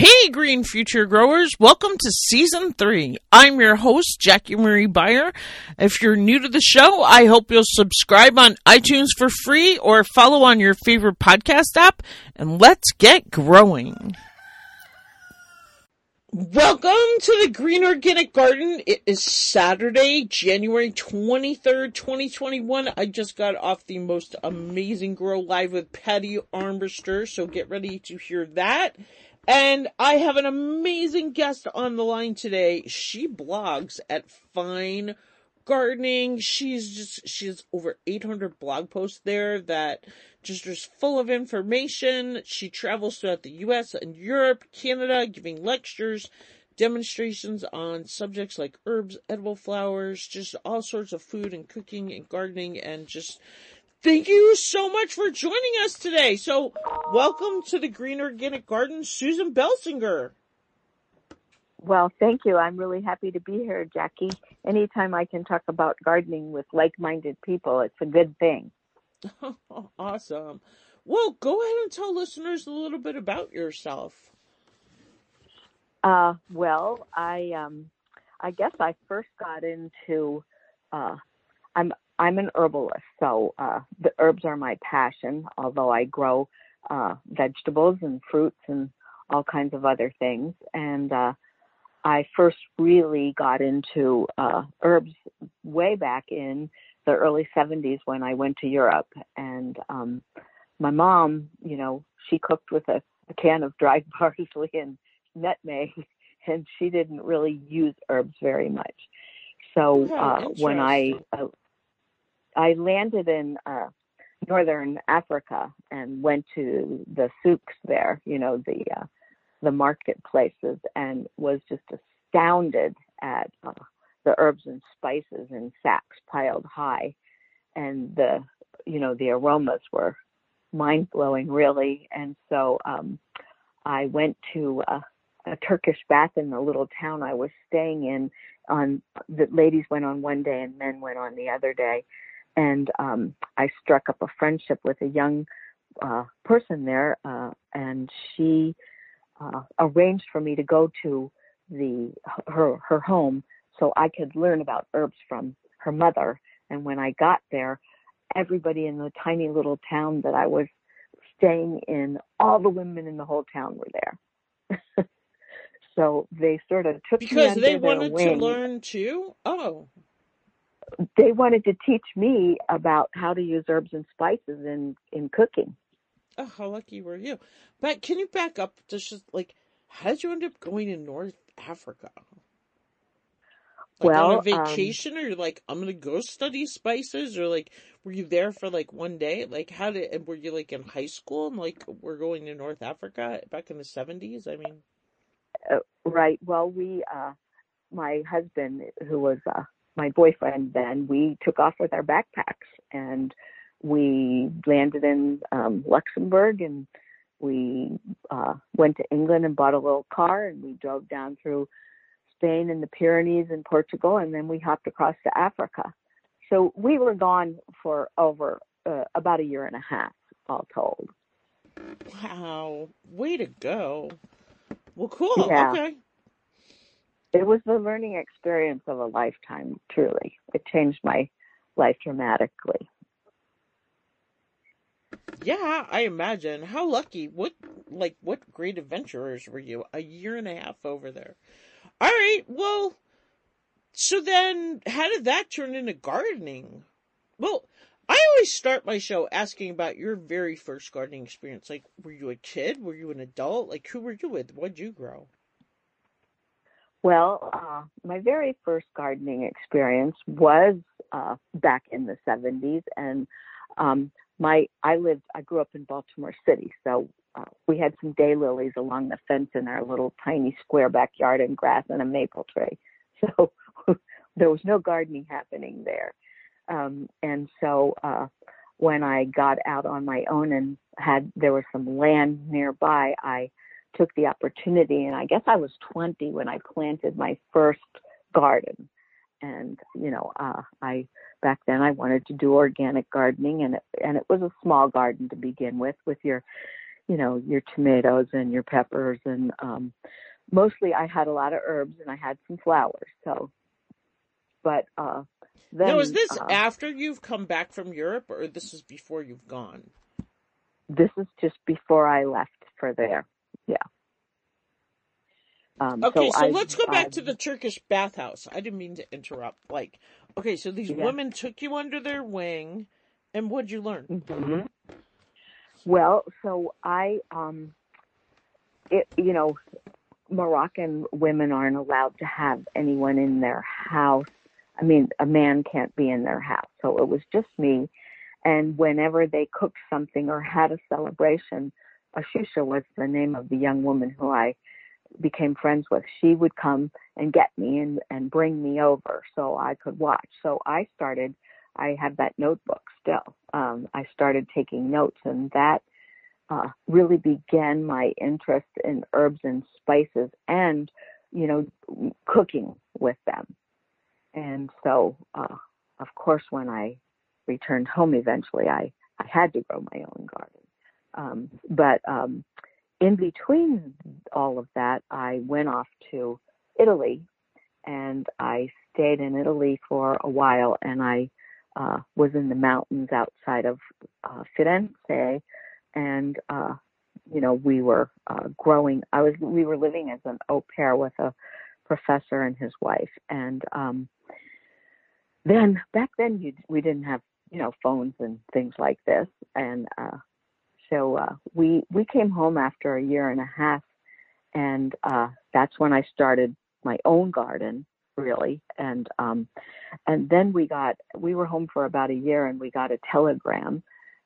Hey, Green Future Growers, welcome to season three. I'm your host, Jackie Marie Beyer. If you're new to the show, I hope you'll subscribe on iTunes for free or follow on your favorite podcast app, and let's get growing. Welcome to the Green Organic Garden. It is Saturday, January 23rd, 2021. I just got off the most amazing Grow Live with Patty Armbruster, so get ready to hear that. And I have an amazing guest on the line today. She blogs at Fine Gardening. She's just, she has over 800 blog posts there that just is full of information. She travels throughout the US and Europe, Canada, giving lectures, demonstrations on subjects like herbs, edible flowers, just all sorts of food and cooking and gardening and just Thank you so much for joining us today. So, welcome to the Green Organic Garden, Susan Belsinger. Well, thank you. I'm really happy to be here, Jackie. Anytime I can talk about gardening with like minded people, it's a good thing. awesome. Well, go ahead and tell listeners a little bit about yourself. Uh, well, I um, I guess I first got into uh, I'm I'm an herbalist, so uh, the herbs are my passion. Although I grow uh, vegetables and fruits and all kinds of other things, and uh, I first really got into uh, herbs way back in the early 70s when I went to Europe, and um, my mom, you know, she cooked with a, a can of dried parsley and nutmeg, and she didn't really use herbs very much. So Oh, uh, when I uh, I landed in uh, northern Africa and went to the souks there, you know, the uh, the marketplaces, and was just astounded at uh, the herbs and spices in sacks piled high, and the you know the aromas were mind blowing, really. And so um, I went to a, a Turkish bath in the little town I was staying in. On the ladies went on one day and men went on the other day, and um, I struck up a friendship with a young uh, person there, uh, and she uh, arranged for me to go to the her her home so I could learn about herbs from her mother. And when I got there, everybody in the tiny little town that I was staying in, all the women in the whole town were there. so they sort of took me because under they their wanted to learn too. Oh, They wanted to teach me about how to use herbs and spices in in cooking. oh, how lucky were you? But can you back up to just like how did you end up going to North Africa? Like on a Well, um, vacation, or you're like, I'm gonna go study spices, or like, were you there for like one day? Like, how did? And were you like in high school and like we're going to North Africa back in the seventies? I mean, Uh, right. Well, we, uh, my husband, who was uh, my boyfriend then, we took off with our backpacks and we landed in um, Luxembourg and we uh, went to England and bought a little car and we drove down through Spain and the Pyrenees and Portugal and then we hopped across to Africa. So we were gone for over uh, about a year and a half, all told. wow, way to go. Well, cool. Yeah. Okay. It was the learning experience of a lifetime truly it changed my life dramatically Yeah, I imagine. How lucky. What like what great adventurers were you? A year and a half over there. All right. Well, so then how did that turn into gardening? Well, I always start my show asking about your very first gardening experience. Like, were you a kid? Were you an adult? Like, who were you with? What'd you grow? Well uh, my very first gardening experience was uh, back in the 70s and um, my i lived i grew up in baltimore city so uh, we had some daylilies along the fence in our little tiny square backyard and grass and a maple tree. So there was no gardening happening there. Um, and so uh, when I got out on my own and had there was some land nearby, I took the opportunity, and I guess I was 20 when I planted my first garden. And you know, uh, I back then I wanted to do organic gardening, and it, and it was a small garden to begin with, with your you know, your tomatoes and your peppers and um mostly I had a lot of herbs and I had some flowers. So but uh then now, is this uh, after you've come back from Europe, or this is before you've gone? this is just before I left for there. Yeah. Um, Okay, so I, let's go back I- to the Turkish bathhouse. I didn't mean to interrupt. Like, okay, so these Yeah. women took you under their wing, and what'd you learn? Mhm. Well, so I, um, it, you know, Moroccan women aren't allowed to have anyone in their house. I mean, a man can't be in their house. So it was just me. And whenever they cooked something or had a celebration, Ashusha was the name of the young woman who I became friends with. She would come and get me and, and bring me over so I could watch. So I started I have that notebook still. Um, I started taking notes, and that uh, really began my interest in herbs and spices, and you know, cooking with them. And so, uh, of course, when I returned home eventually, I I had to grow my own garden. Um, but um, in between all of that, I went off to Italy, and I stayed in Italy for a while, and I uh, was in the mountains outside of uh, Firenze, and uh, you know we were uh, growing. I was we were living as an au pair with a professor and his wife, and um, then back then you, we didn't have you know phones and things like this, and uh, so uh, we we came home after a year and a half, and uh, that's when I started my own garden really. And um and then we got we were home for about a year and we got a telegram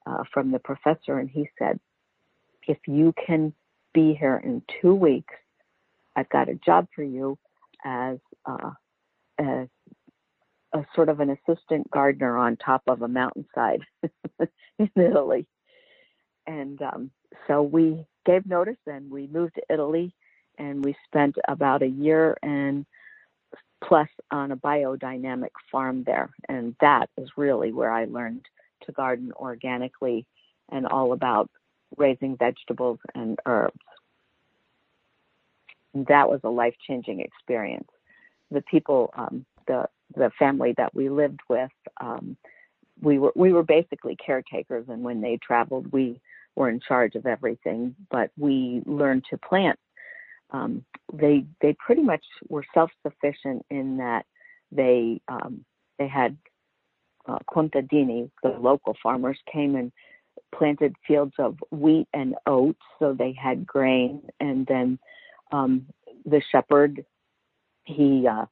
uh, from the professor and he said if you can be here in two weeks i've got a job for you as uh, a, a sort of an assistant gardener on top of a mountainside in italy and um so we gave notice and we moved to italy and we spent about a year and plus on a biodynamic farm there. And that is really where I learned to garden organically and all about raising vegetables and herbs. And that was a life changing experience. The people, um, the the family that we lived with, um, we were we were basically caretakers, and when they traveled, we were in charge of everything. But we learned to plant um, they they pretty much were self sufficient in that they um, they had uh, contadini, the local farmers came and planted fields of wheat and oats, so they had grain, and then um, the shepherd he uh,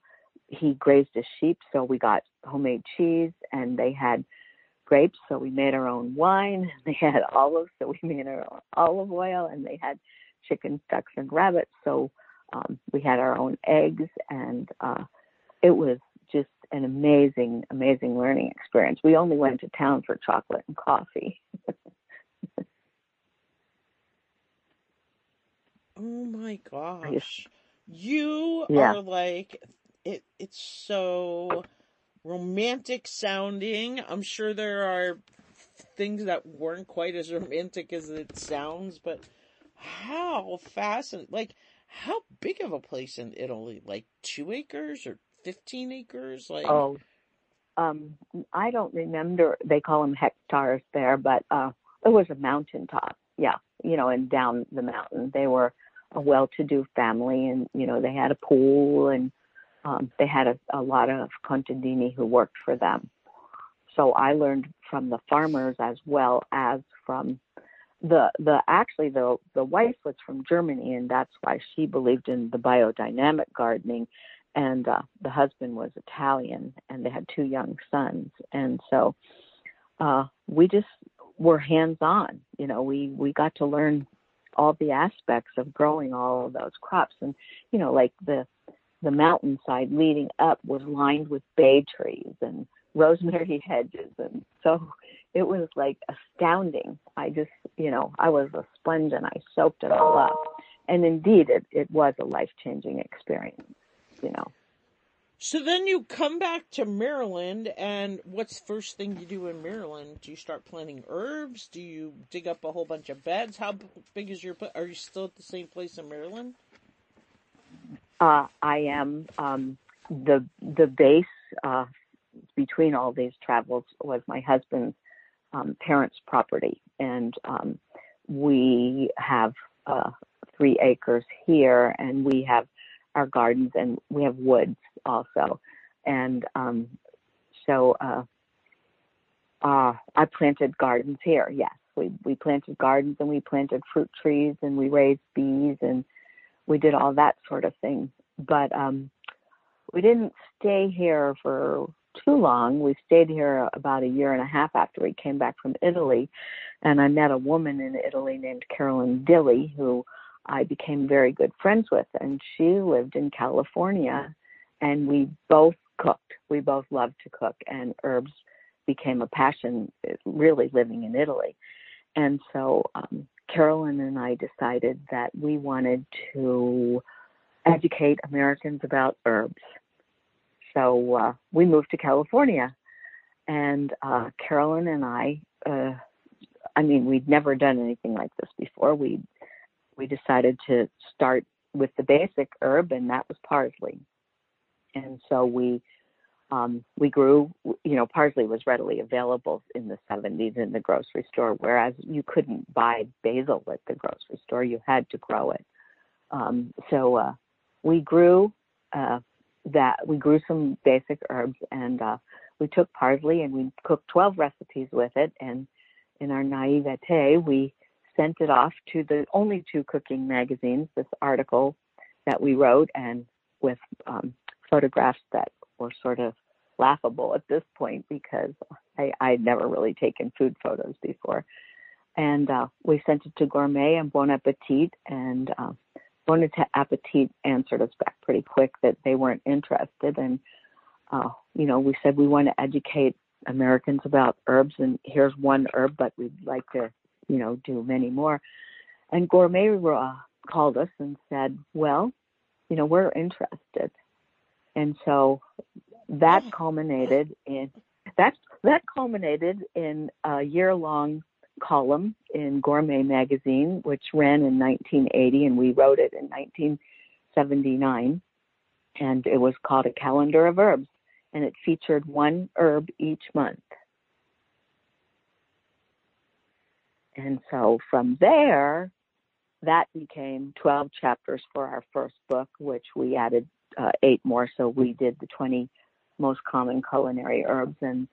he grazed his sheep, so we got homemade cheese, and they had grapes, so we made our own wine. They had olives, so we made our own olive oil, and they had chickens, ducks, and rabbits. So um, we had our own eggs, and uh, it was just an amazing, amazing learning experience. We only went to town for chocolate and coffee. Oh my gosh. You Yeah. are like it it's so romantic sounding. I'm sure there are things that weren't quite as romantic as it sounds, but how fascinating like how big of a place in Italy? Like two acres or fifteen acres? Like Oh, um, I don't remember. They call them hectares there, but uh, it was a mountaintop. Yeah, you know, and down the mountain, they were a well-to-do family, and you know, they had a pool, and um, they had a, a lot of contadini who worked for them. So I learned from the farmers as well as from the the actually the the wife was from Germany, and that's why she believed in the biodynamic gardening and uh, the husband was Italian, and they had two young sons, and so uh, we just were hands on. You know, we we got to learn all the aspects of growing all of those crops, and you know, like the the mountainside leading up was lined with bay trees and rosemary hedges, and so it was like astounding. I just, you know, I was a sponge and I soaked it all up, and indeed, it it was a life changing experience. You know. So then you come back to Maryland, and what's the first thing you do in Maryland? Do you start planting herbs? Do you dig up a whole bunch of beds? How big is your? Are you still at the same place in Maryland? Uh, I am. Um, the the base uh, between all these travels was my husband's um, parents' property, and um, we have uh, three acres here, and we have our gardens, and we have woods also, and um, so uh, uh, I planted gardens here. Yes, we we planted gardens, and we planted fruit trees, and we raised bees, and we did all that sort of thing. But um, we didn't stay here for too long. We stayed here about a year and a half after we came back from Italy, and I met a woman in Italy named Carolyn Dille who I became very good friends with, and she lived in California, and we both cooked. We both loved to cook, and herbs became a passion, really living in Italy. And so um, Carolyn and I decided that we wanted to educate Americans about herbs. So uh, we moved to California, and uh, Carolyn and I, uh, I mean, we'd never done anything like this before. We we decided to start with the basic herb, and that was parsley. And so we um, we grew, you know, parsley was readily available in the 70s in the grocery store, whereas you couldn't buy basil at the grocery store; you had to grow it. Um, so uh, we grew uh, that. We grew some basic herbs, and uh, we took parsley and we cooked 12 recipes with it. And in our naivete, we sent it off to the only two cooking magazines. This article that we wrote, and with um, photographs that were sort of laughable at this point because I, I'd never really taken food photos before. And uh, we sent it to Gourmet and Bon Appetit, and uh, Bon Appetit answered us back pretty quick that they weren't interested. And, uh, you know, we said we want to educate Americans about herbs, and here's one herb, but we'd like to, you know, do many more. And Gourmet uh, called us and said, well, you know, we're interested. And so that culminated in that that culminated in a year long column in Gourmet magazine, which ran in 1980, and we wrote it in 1979, and it was called a calendar of herbs, and it featured one herb each month. And so from there, that became 12 chapters for our first book, which we added uh, eight more. So we did the 20 most common culinary herbs, and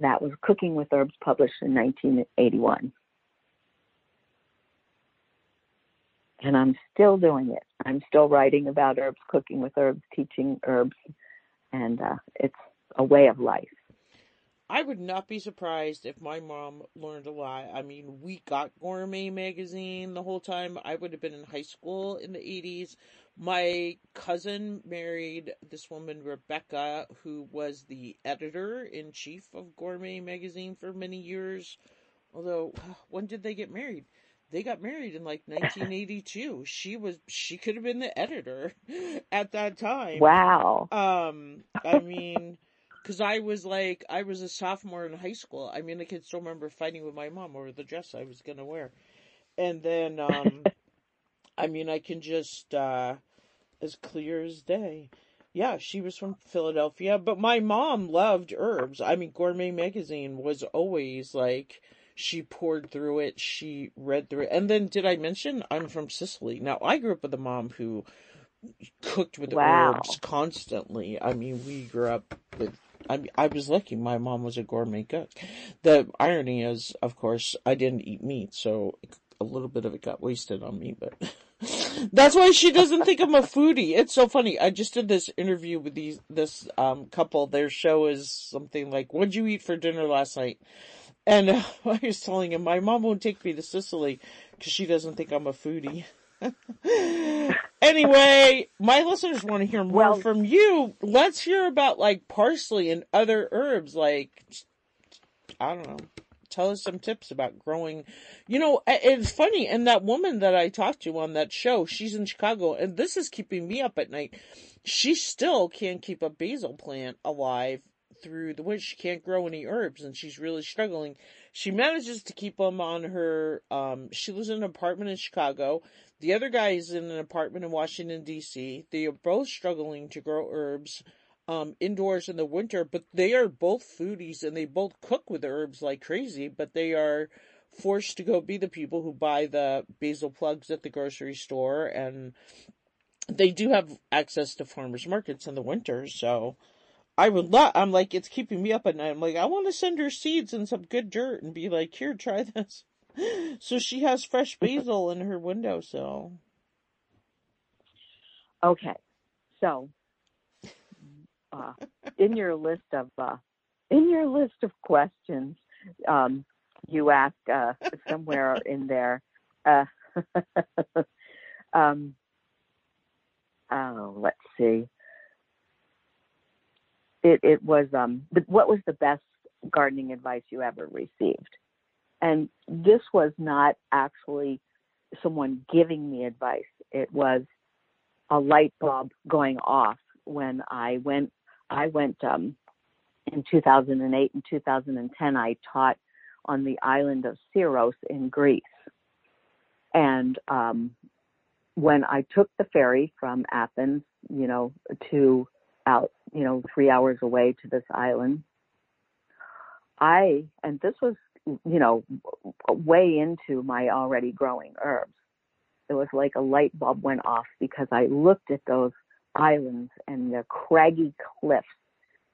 that was Cooking with Herbs, published in 1981. And I'm still doing it. I'm still writing about herbs, cooking with herbs, teaching herbs, and uh, it's a way of life. I would not be surprised if my mom learned a lot. I mean, we got Gourmet magazine the whole time. I would have been in high school in the 80s my cousin married this woman, Rebecca, who was the editor in chief of Gourmet magazine for many years. Although, when did they get married? They got married in like 1982. she was, she could have been the editor at that time. Wow. Um, I mean, cause I was like, I was a sophomore in high school. I mean, I can still remember fighting with my mom over the dress I was gonna wear. And then, um, I mean, I can just, uh, as clear as day. Yeah, she was from Philadelphia, but my mom loved herbs. I mean, Gourmet magazine was always like she pored through it, she read through it. And then did I mention I'm from Sicily? Now, I grew up with a mom who cooked with wow. herbs constantly. I mean, we grew up with I I was lucky. My mom was a gourmet cook. The irony is, of course, I didn't eat meat, so a little bit of it got wasted on me, but That's why she doesn't think I'm a foodie. It's so funny. I just did this interview with these this um couple. Their show is something like, "What'd you eat for dinner last night?" And uh, I was telling him my mom won't take me to Sicily because she doesn't think I'm a foodie. Anyway, my listeners want to hear more well, from you. Let's hear about like parsley and other herbs. Like, I don't know. tell us some tips about growing. You know, it's funny. And that woman that I talked to on that show, she's in Chicago, and this is keeping me up at night. She still can't keep a basil plant alive through the winter. She can't grow any herbs, and she's really struggling. She manages to keep them on her. Um, she lives in an apartment in Chicago. The other guy is in an apartment in Washington D.C. They are both struggling to grow herbs um, indoors in the winter, but they are both foodies and they both cook with herbs like crazy, but they are forced to go be the people who buy the basil plugs at the grocery store and they do have access to farmers markets in the winter, so I would love, I'm like, it's keeping me up at night. I'm like, I want to send her seeds and some good dirt and be like, here, try this. so she has fresh basil in her window windowsill. Okay. So uh, in your list of uh, in your list of questions, um, you ask uh, somewhere in there. Uh, um, oh, let's see. It it was um. What was the best gardening advice you ever received? And this was not actually someone giving me advice. It was a light bulb going off when I went I went um, in 2008 and 2010. I taught on the island of Syros in Greece, and um, when I took the ferry from Athens, you know, to out, you know, three hours away to this island, I and this was, you know, way into my already growing herbs. It was like a light bulb went off because I looked at those islands and the craggy cliffs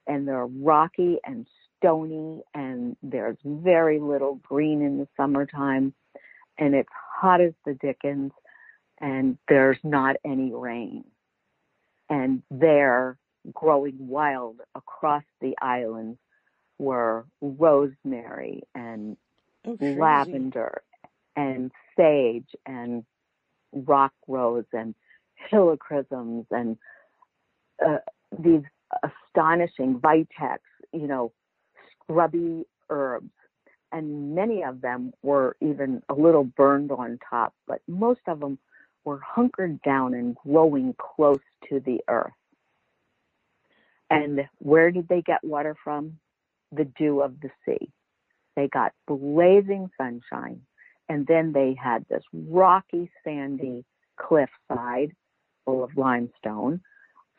and they're rocky and stony and there's very little green in the summertime and it's hot as the dickens and there's not any rain and there growing wild across the islands were rosemary and oh, lavender and sage and rock rose and helichrysums and uh, these astonishing vitex, you know, scrubby herbs. And many of them were even a little burned on top, but most of them were hunkered down and growing close to the earth. And where did they get water from? The dew of the sea. They got blazing sunshine, and then they had this rocky, sandy cliffside full of limestone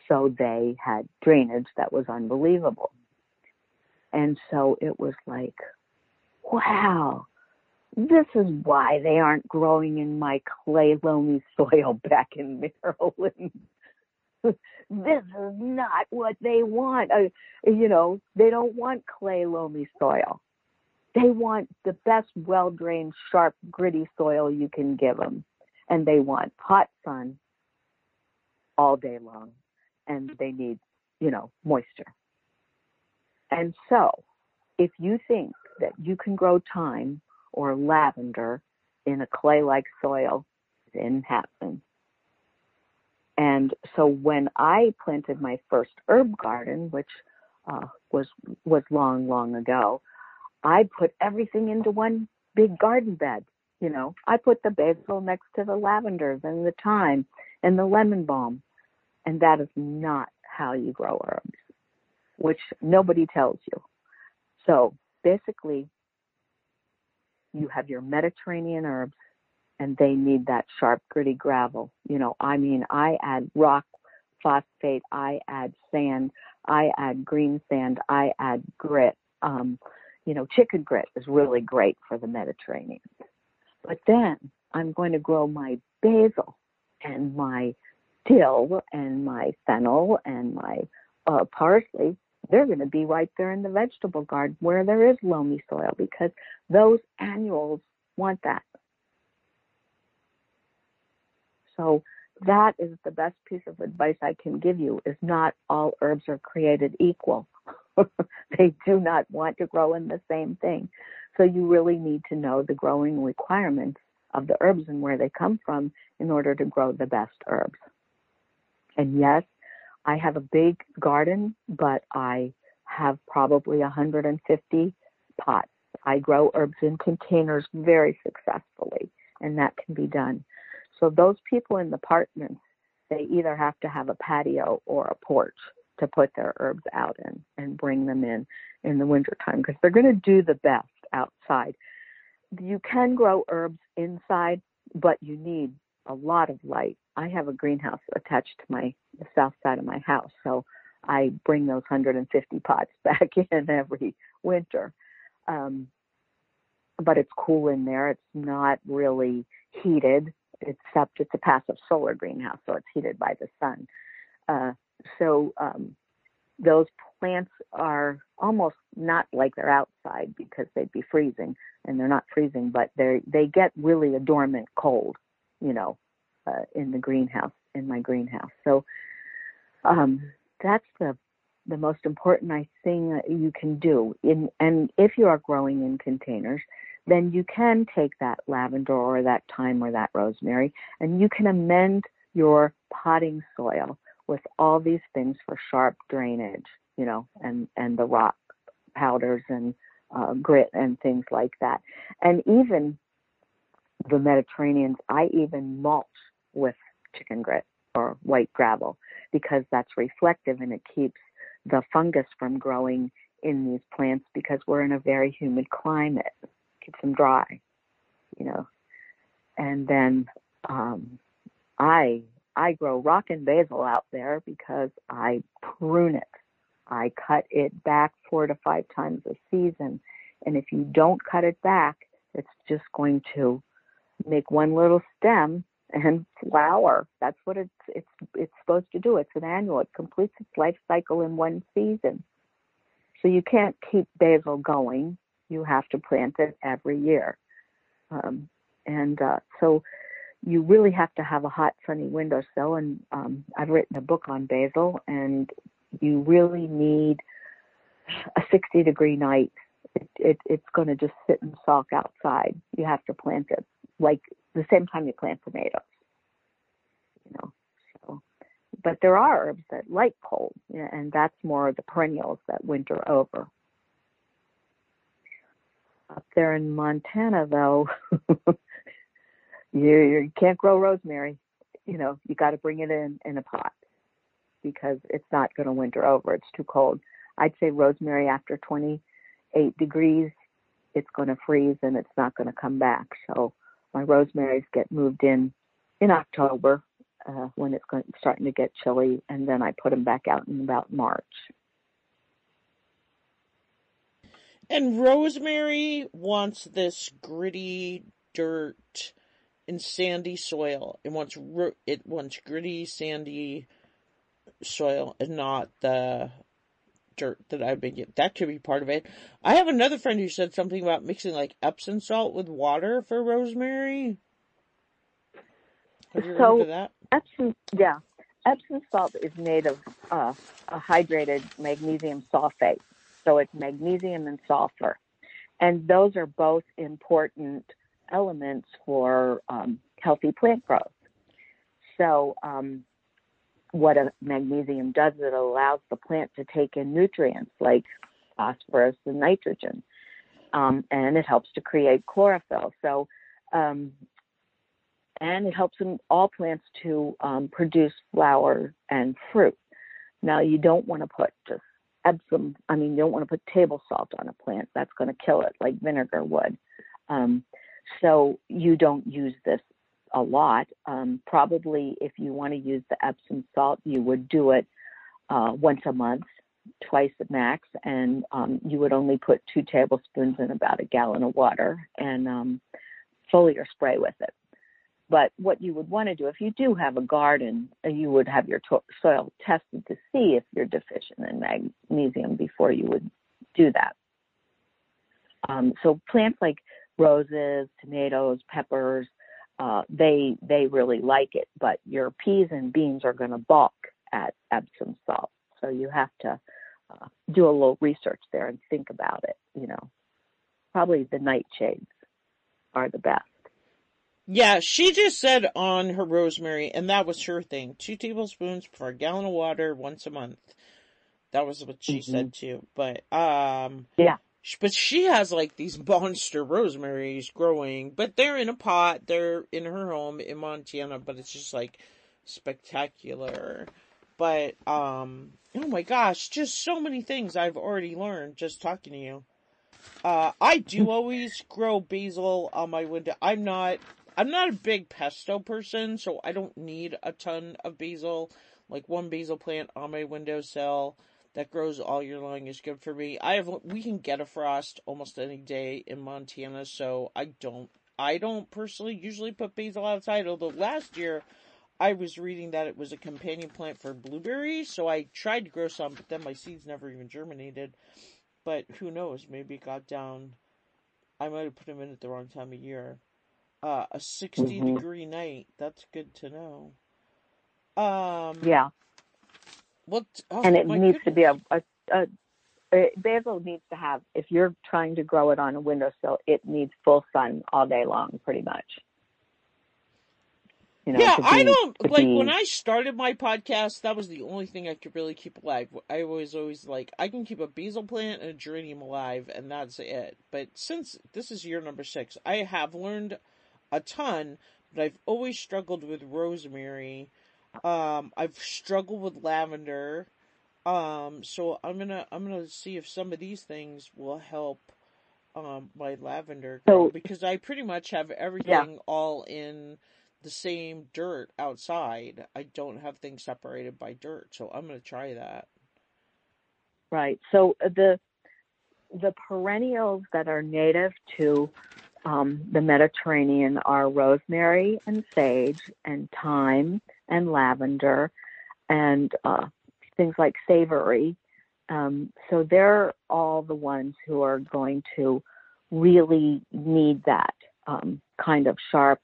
so they had drainage that was unbelievable. And so it was like, wow, this is why they aren't growing in my clay loamy soil back in Maryland. This is not what they want. Uh, you know, they don't want clay loamy soil. They want the best well drained, sharp, gritty soil you can give them. And they want hot sun all day long and they need, you know, moisture. And so, if you think that you can grow thyme or lavender in a clay like soil, it didn't happen. And so when I planted my first herb garden, which uh, was was long, long ago, I put everything into one big garden bed. You know, I put the basil next to the lavenders and the thyme and the lemon balm and that is not how you grow herbs, which nobody tells you. So basically, you have your Mediterranean herbs and they need that sharp, gritty gravel. You know, I mean, I add rock phosphate, I add sand, I add green sand, I add grit. Um, you know, chicken grit is really great for the Mediterranean. But then I'm going to grow my basil and my dill and my fennel and my uh, parsley, they're going to be right there in the vegetable garden where there is loamy soil because those annuals want that. So that is the best piece of advice I can give you is not all herbs are created equal. they do not want to grow in the same thing. So you really need to know the growing requirements of the herbs and where they come from in order to grow the best herbs. And yes, I have a big garden, but I have probably 150 pots I grow herbs in containers very successfully, and that can be done. So those people in the apartments, they either have to have a patio or a porch to put their herbs out in and bring them in in the wintertime because they're going to do the best outside. You can grow herbs inside, but you need a lot of light. I have a greenhouse attached to my the south side of my house, so I bring those 150 pots back in every winter. Um, but it's cool in there. It's not really heated, except it's a passive solar greenhouse, so it's heated by the sun. Uh, so um, those plants are almost not like they're outside because they'd be freezing, and they're not freezing, but they they get really a dormant cold, you know, uh, in the greenhouse in my greenhouse. So um, that's the the most important I thing you can do. In and if you are growing in containers, then you can take that lavender or that thyme or that rosemary and you can amend your potting soil with all these things for sharp drainage, you know, and and the rock powders and uh, grit and things like that. And even the Mediterraneans, I even mulch with chicken grit or white gravel because that's reflective and it keeps the fungus from growing in these plants because we're in a very humid climate. Keeps them dry, you know. And then um, I I grow rockin' basil out there because I prune it. I cut it back four to five times a season. And if you don't cut it back, it's just going to make one little stem and flower. That's what it's it's it's supposed to do. It's an annual. It completes its life cycle in one season. So you can't keep basil going. You have to plant it every year. Um, and uh, so you really have to have a hot sunny windowsill. And um, I've written a book on basil, and you really need a 60 degree night. It, it, it's going to just sit and sulk outside. You have to plant it like the same time you plant tomatoes. You know, so but there are herbs that like cold, and that's more the perennials that winter over. Up there in Montana, though, you, you can't grow rosemary. You know, you got to bring it in in a pot because it's not going to winter over. It's too cold. I'd say rosemary after 28 degrees, it's going to freeze and it's not going to come back. So my rosemaries get moved in in October uh, when it's going, starting to get chilly, and then I put them back out in about March. And rosemary wants this gritty dirt and sandy soil. It wants it wants gritty, sandy soil, and not the dirt that I've been getting. That could be part of it. I have another friend who said something about mixing like Epsom salt with water for rosemary. Have you so, that? Epsom, yeah. Epsom salt is made of uh, a hydrated magnesium sulfate. So it's magnesium and sulfur. And those are both important elements for um, healthy plant growth. So um, what a magnesium does is it allows the plant to take in nutrients like phosphorus and nitrogen, um, and it helps to create chlorophyll. So, um, and it helps in all plants to um, produce flower and fruit. Now, you don't want to put just Epsom. I mean, you don't want to put table salt on a plant. That's going to kill it, like vinegar would. Um, so you don't use this a lot. Um, probably if you want to use the Epsom salt, you would do it uh, once a month, twice at max, and um, you would only put two tablespoons in about a gallon of water and um, foliar spray with it. But what you would want to do, if you do have a garden, uh, you would have your to- soil tested to see if you're deficient in magnesium before you would do that. Um, so plants like roses, tomatoes, peppers, uh, they they really like it. But your peas and beans are going to balk at Epsom salt, so you have to uh, do a little research there and think about it. You know, probably the nightshades are the best. Yeah, she just said on her rosemary, and that was her thing: two tablespoons for a gallon of water once a month. That was what she mm-hmm. said too. But um, yeah, but she has like these monster rosemaries growing, but they're in a pot. They're in her home in Montana, but it's just like spectacular. But um, oh my gosh, just so many things I've already learned just talking to you. Uh, I do always grow basil on my window. I'm not, I'm not a big pesto person, so I don't need a ton of basil. Like one basil plant on my windowsill that grows all year long is good for me. I have, we can get a frost almost any day in Montana, so I don't, I don't personally usually put basil outside. Although last year I was reading that it was a companion plant for blueberries, so I tried to grow some, but then my seeds never even germinated. But who knows? Maybe it got down. I might have put them in at the wrong time of year. Uh, a 60 mm-hmm. degree night. That's good to know. Um, yeah. What? Oh, and it needs goodness. to be a, a, a, a, basil needs to have. If you're trying to grow it on a windowsill, it needs full sun all day long, pretty much. You know, yeah, be, I don't like be... when I started my podcast. That was the only thing I could really keep alive. I was always like, I can keep a basil plant and a geranium alive, and that's it. But since this is year number six, I have learned a ton. But I've always struggled with rosemary. Um, I've struggled with lavender. Um, so I'm gonna I'm gonna see if some of these things will help um my lavender so, because I pretty much have everything yeah. all in the same dirt outside. I don't have things separated by dirt, so I'm going to try that. Right. So uh, the the perennials that are native to um, the Mediterranean are rosemary and sage and thyme and lavender and uh, things like savory. Um, so they're all the ones who are going to really need that um, kind of sharp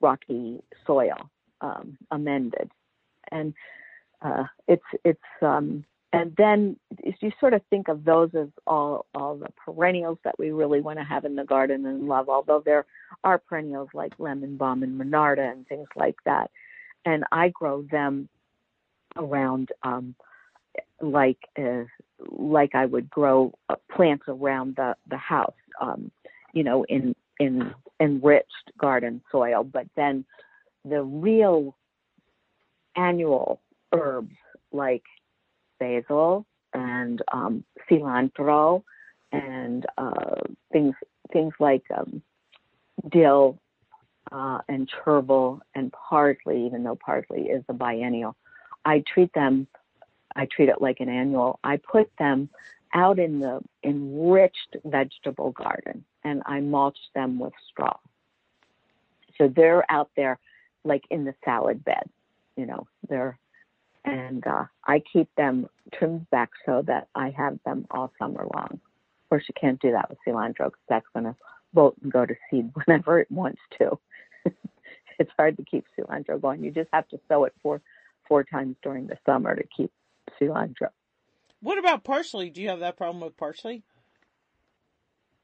rocky soil um, amended, and uh, it's it's um, and then if you sort of think of those as all all the perennials that we really want to have in the garden and love, although there are perennials like lemon balm and monarda and things like that, and I grow them around um, like uh, like I would grow uh, plants around the the house, um, you know, in in enriched garden soil, but then the real annual herbs like basil and um, cilantro and uh, things things like um, dill uh, and chervil and parsley, even though parsley is a biennial, I treat them. I treat it like an annual. I put them out in the enriched vegetable garden and I mulch them with straw. So they're out there like in the salad bed, you know, they're, and uh, I keep them trimmed back so that I have them all summer long. Of course, you can't do that with cilantro because that's going to bolt and go to seed whenever it wants to. it's hard to keep cilantro going. You just have to sow it four four times during the summer to keep cilantro. What about parsley? Do you have that problem with parsley?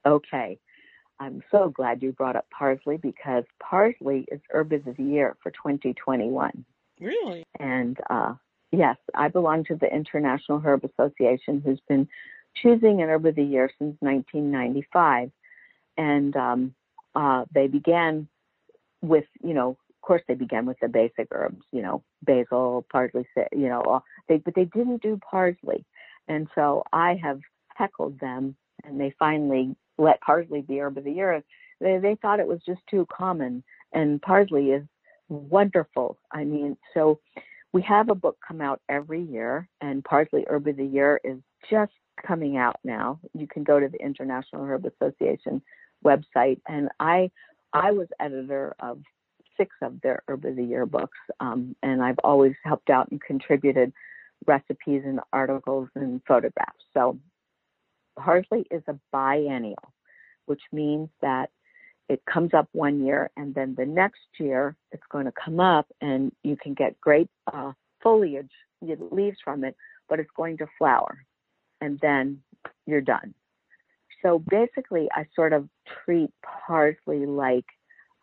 Okay. I'm so glad you brought up parsley because parsley is herb of the year for 2021. Really? And uh, yes, I belong to the International Herb Association, who's been choosing an herb of the year since 1995. And um, uh, they began with, you know, of course, they began with the basic herbs, you know, basil, parsley, you know, all, they, but they didn't do parsley. And so I have heckled them, and they finally let parsley be herb of the year. They, they thought it was just too common, and parsley is wonderful. I mean, so we have a book come out every year, and Parsley Herb of the Year is just coming out now. You can go to the International Herb Association website, and I I was editor of six of their Herb of the Year books, um, and I've always helped out and contributed recipes and articles and photographs. So parsley is a biennial, which means that it comes up one year and then the next year it's going to come up and you can get great uh, foliage, leaves from it, but it's going to flower and then you're done. So basically, I sort of treat parsley like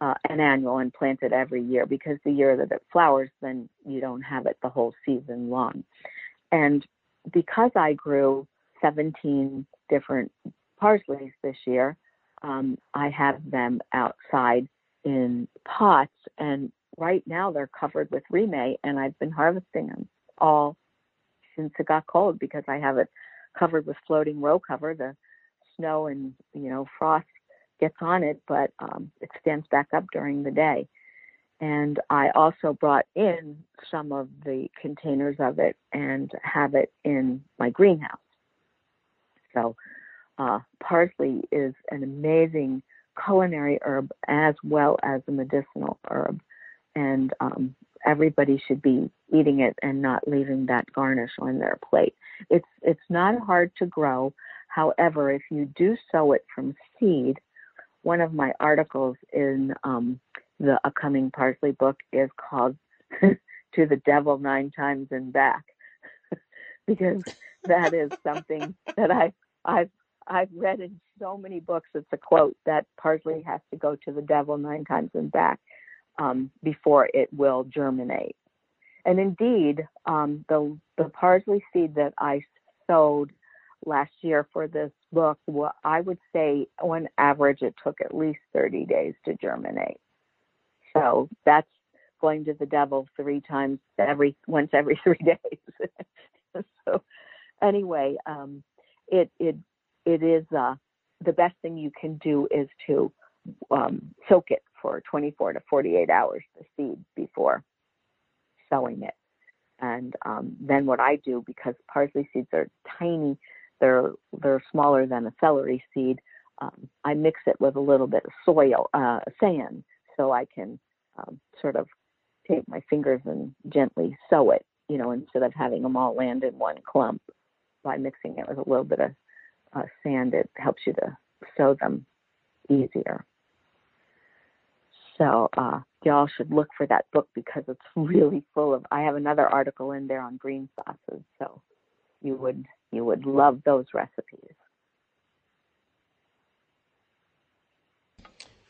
uh, an annual and plant it every year because the year that it flowers, then you don't have it the whole season long. And because I grew 17 different parsleys this year, um, I have them outside in pots, and right now they're covered with Reemay, and I've been harvesting them all since it got cold because I have it covered with floating row cover. The snow and you know frost gets on it, but um, it stands back up during the day. And I also brought in some of the containers of it and have it in my greenhouse. So uh, parsley is an amazing culinary herb as well as a medicinal herb. And um, everybody should be eating it and not leaving that garnish on their plate. It's it's not hard to grow. However, if you do sow it from seed, one of my articles in um, the upcoming parsley book is called "To the Devil Nine Times and Back," because that is something that I I've I've read in so many books. It's a quote that parsley has to go to the devil nine times and back um, before it will germinate. And indeed, um, the the parsley seed that I sowed last year for this book, well, I would say on average it took at least 30 days to germinate. So that's going to the devil three times every once every three days. so anyway, um, it it it is uh, the best thing you can do is to um, soak it for 24 to 48 hours, the seed, before sowing it. And um, then what I do, because parsley seeds are tiny, they're they're smaller than a celery seed. Um, I mix it with a little bit of soil, uh, sand, so I can um, sort of take my fingers and gently sow it, you know, instead of having them all land in one clump. By mixing it with a little bit of uh, sand, it helps you to sow them easier. So uh, y'all should look for that book because it's really full of. I have another article in there on green sauces, so you would you would love those recipes.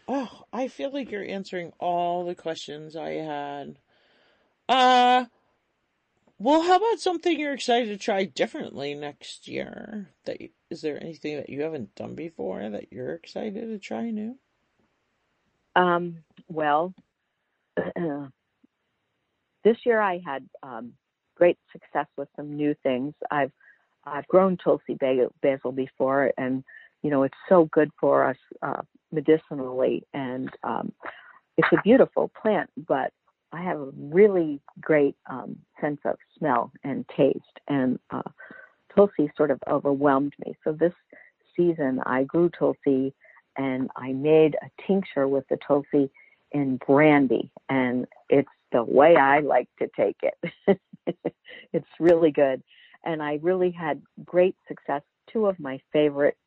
Oh, I feel like you're answering all the questions I had. Uh, well, how about something you're excited to try differently next year? That is there anything that you haven't done before that you're excited to try new? Um, well, this year I had um, great success with some new things. I've I've grown Tulsi basil before, and you know it's so good for us uh, medicinally, and um, it's a beautiful plant. But I have a really great um, sense of smell and taste, and uh, Tulsi sort of overwhelmed me. So this season, I grew Tulsi and I made a tincture with the Tulsi in brandy, and it's the way I like to take it. it's really good. And I really had great success. Two of my favorite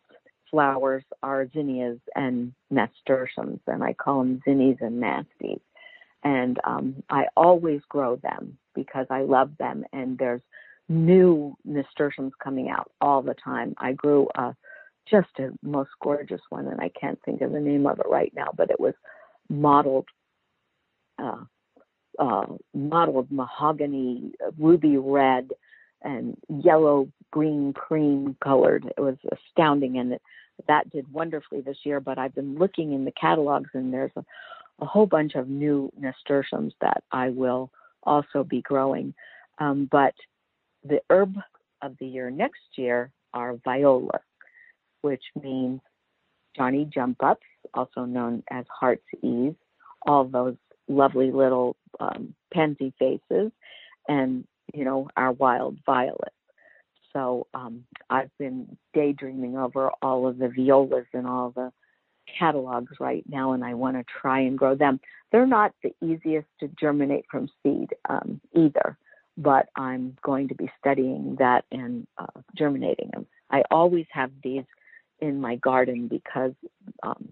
flowers are zinnias and nasturtiums, and I call them zinnies and nasties. And um, I always grow them because I love them, and there's new nasturtiums coming out all the time. I grew a just a most gorgeous one, and I can't think of the name of it right now, but it was modeled uh, uh, modeled mahogany, ruby red, and yellow, green, cream colored. It was astounding, and it, that did wonderfully this year. But I've been looking in the catalogs, and there's a, a whole bunch of new nasturtiums that I will also be growing. Um, but the herb of the year next year are viola, which means Johnny Jump Ups, also known as Heart's Ease, all those lovely little um, pansy faces, and you know our wild violets. So um, I've been daydreaming over all of the violas and all the catalogs right now, and I want to try and grow them. They're not the easiest to germinate from seed um, either but I'm going to be studying that and uh, germinating them. I always have these in my garden because um,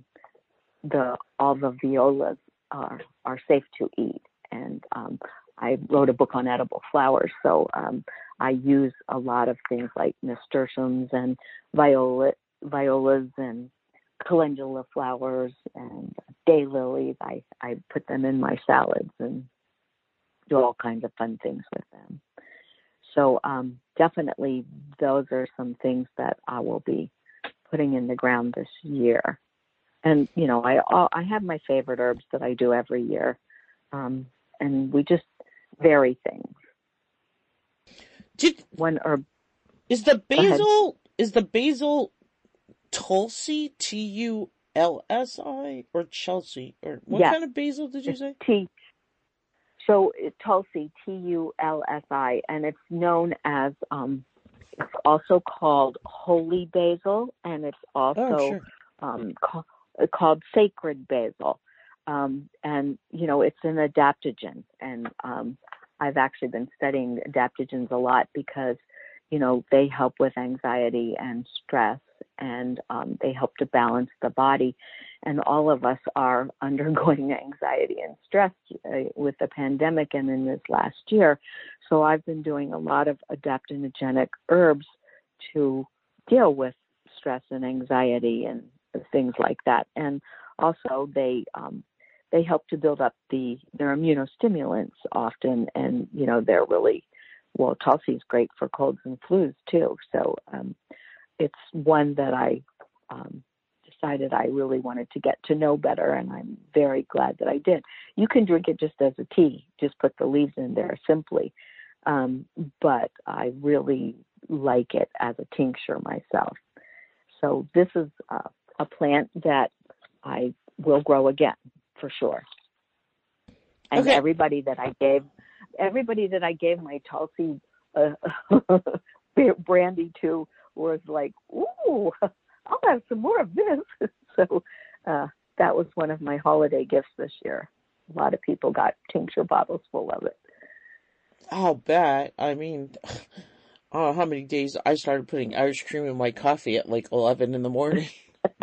the all the violas are are safe to eat, and um, I wrote a book on edible flowers, so um, I use a lot of things like nasturtiums and viola violas and calendula flowers and daylilies. I I put them in my salads and do all kinds of fun things with them. So um, definitely, those are some things that I will be putting in the ground this year. And you know, I I have my favorite herbs that I do every year, um, and we just vary things. Did one herb is the basil is the basil Tulsi T U L S I or Chelsea or what kind of basil did you say? T. So Tulsi T U L S I, and it's known as um, it's also called holy basil, and it's also oh, sure. um, called, called sacred basil. Um, and you know, it's an adaptogen, and um, I've actually been studying adaptogens a lot because you know they help with anxiety and stress and um, they help to balance the body. And all of us are undergoing anxiety and stress uh, with the pandemic and in this last year. So I've been doing a lot of adaptogenic herbs to deal with stress and anxiety and things like that. And also they um, they help to build up the their immunostimulants often, and you know they're really well. Tulsi is great for colds and flus too. So um, it's one that I um, decided I really wanted to get to know better, and I'm very glad that I did. You can drink it just as a tea, just put the leaves in there simply, um, but I really like it as a tincture myself. So this is uh, a plant that I will grow again for sure. And okay. everybody that I gave, everybody that I gave my Tulsi uh, brandy to was like, ooh, I'll have some more of this. so uh, that was one of my holiday gifts this year. A lot of people got tincture bottles full of it. I'll bet. I mean, I don't know how many days I started putting Irish cream in my coffee at like 11 in the morning.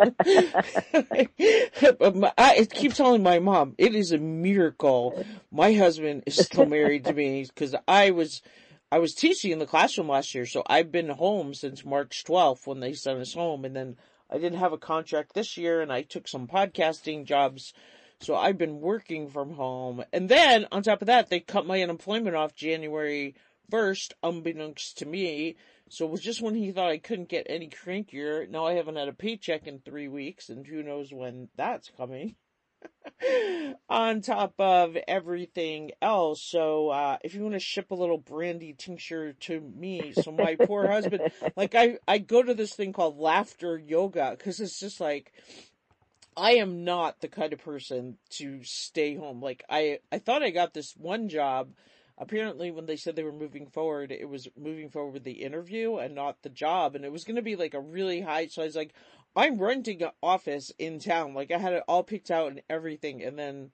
I keep telling my mom it is a miracle. My husband is still married to me because I was I was teaching in the classroom last year, so I've been home since March 12th when they sent us home, and then I didn't have a contract this year, and I took some podcasting jobs, so I've been working from home. And then on top of that, they cut my unemployment off January 1st, unbeknownst to me. So it was just when he thought I couldn't get any crankier. Now I haven't had a paycheck in three weeks, and who knows when that's coming. on top of everything else. So, uh, if you want to ship a little brandy tincture to me, so my poor husband, like I, I go to this thing called laughter yoga because it's just like, I am not the kind of person to stay home. Like I, I thought I got this one job. Apparently, when they said they were moving forward, it was moving forward with the interview and not the job. And it was going to be like a really high. So I was like, I'm renting an office in town. Like I had it all picked out and everything, and then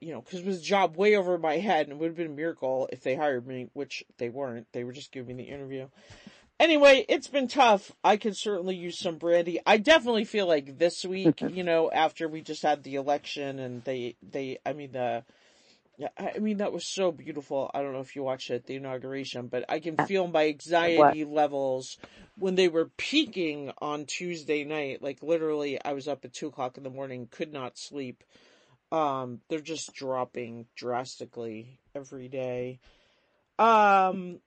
you know, because it was a job way over my head, and it would have been a miracle if they hired me, which they weren't. They were just giving me the interview. Anyway, it's been tough. I could certainly use some brandy. I definitely feel like this week, you know, after we just had the election and they, they, I mean, the, I mean, that was so beautiful. I don't know if you watched it, the inauguration, but I can feel my anxiety what? levels when they were peaking on Tuesday night. Like literally, I was up at two o'clock in the morning, could not sleep. Um, they're just dropping drastically every day. Um,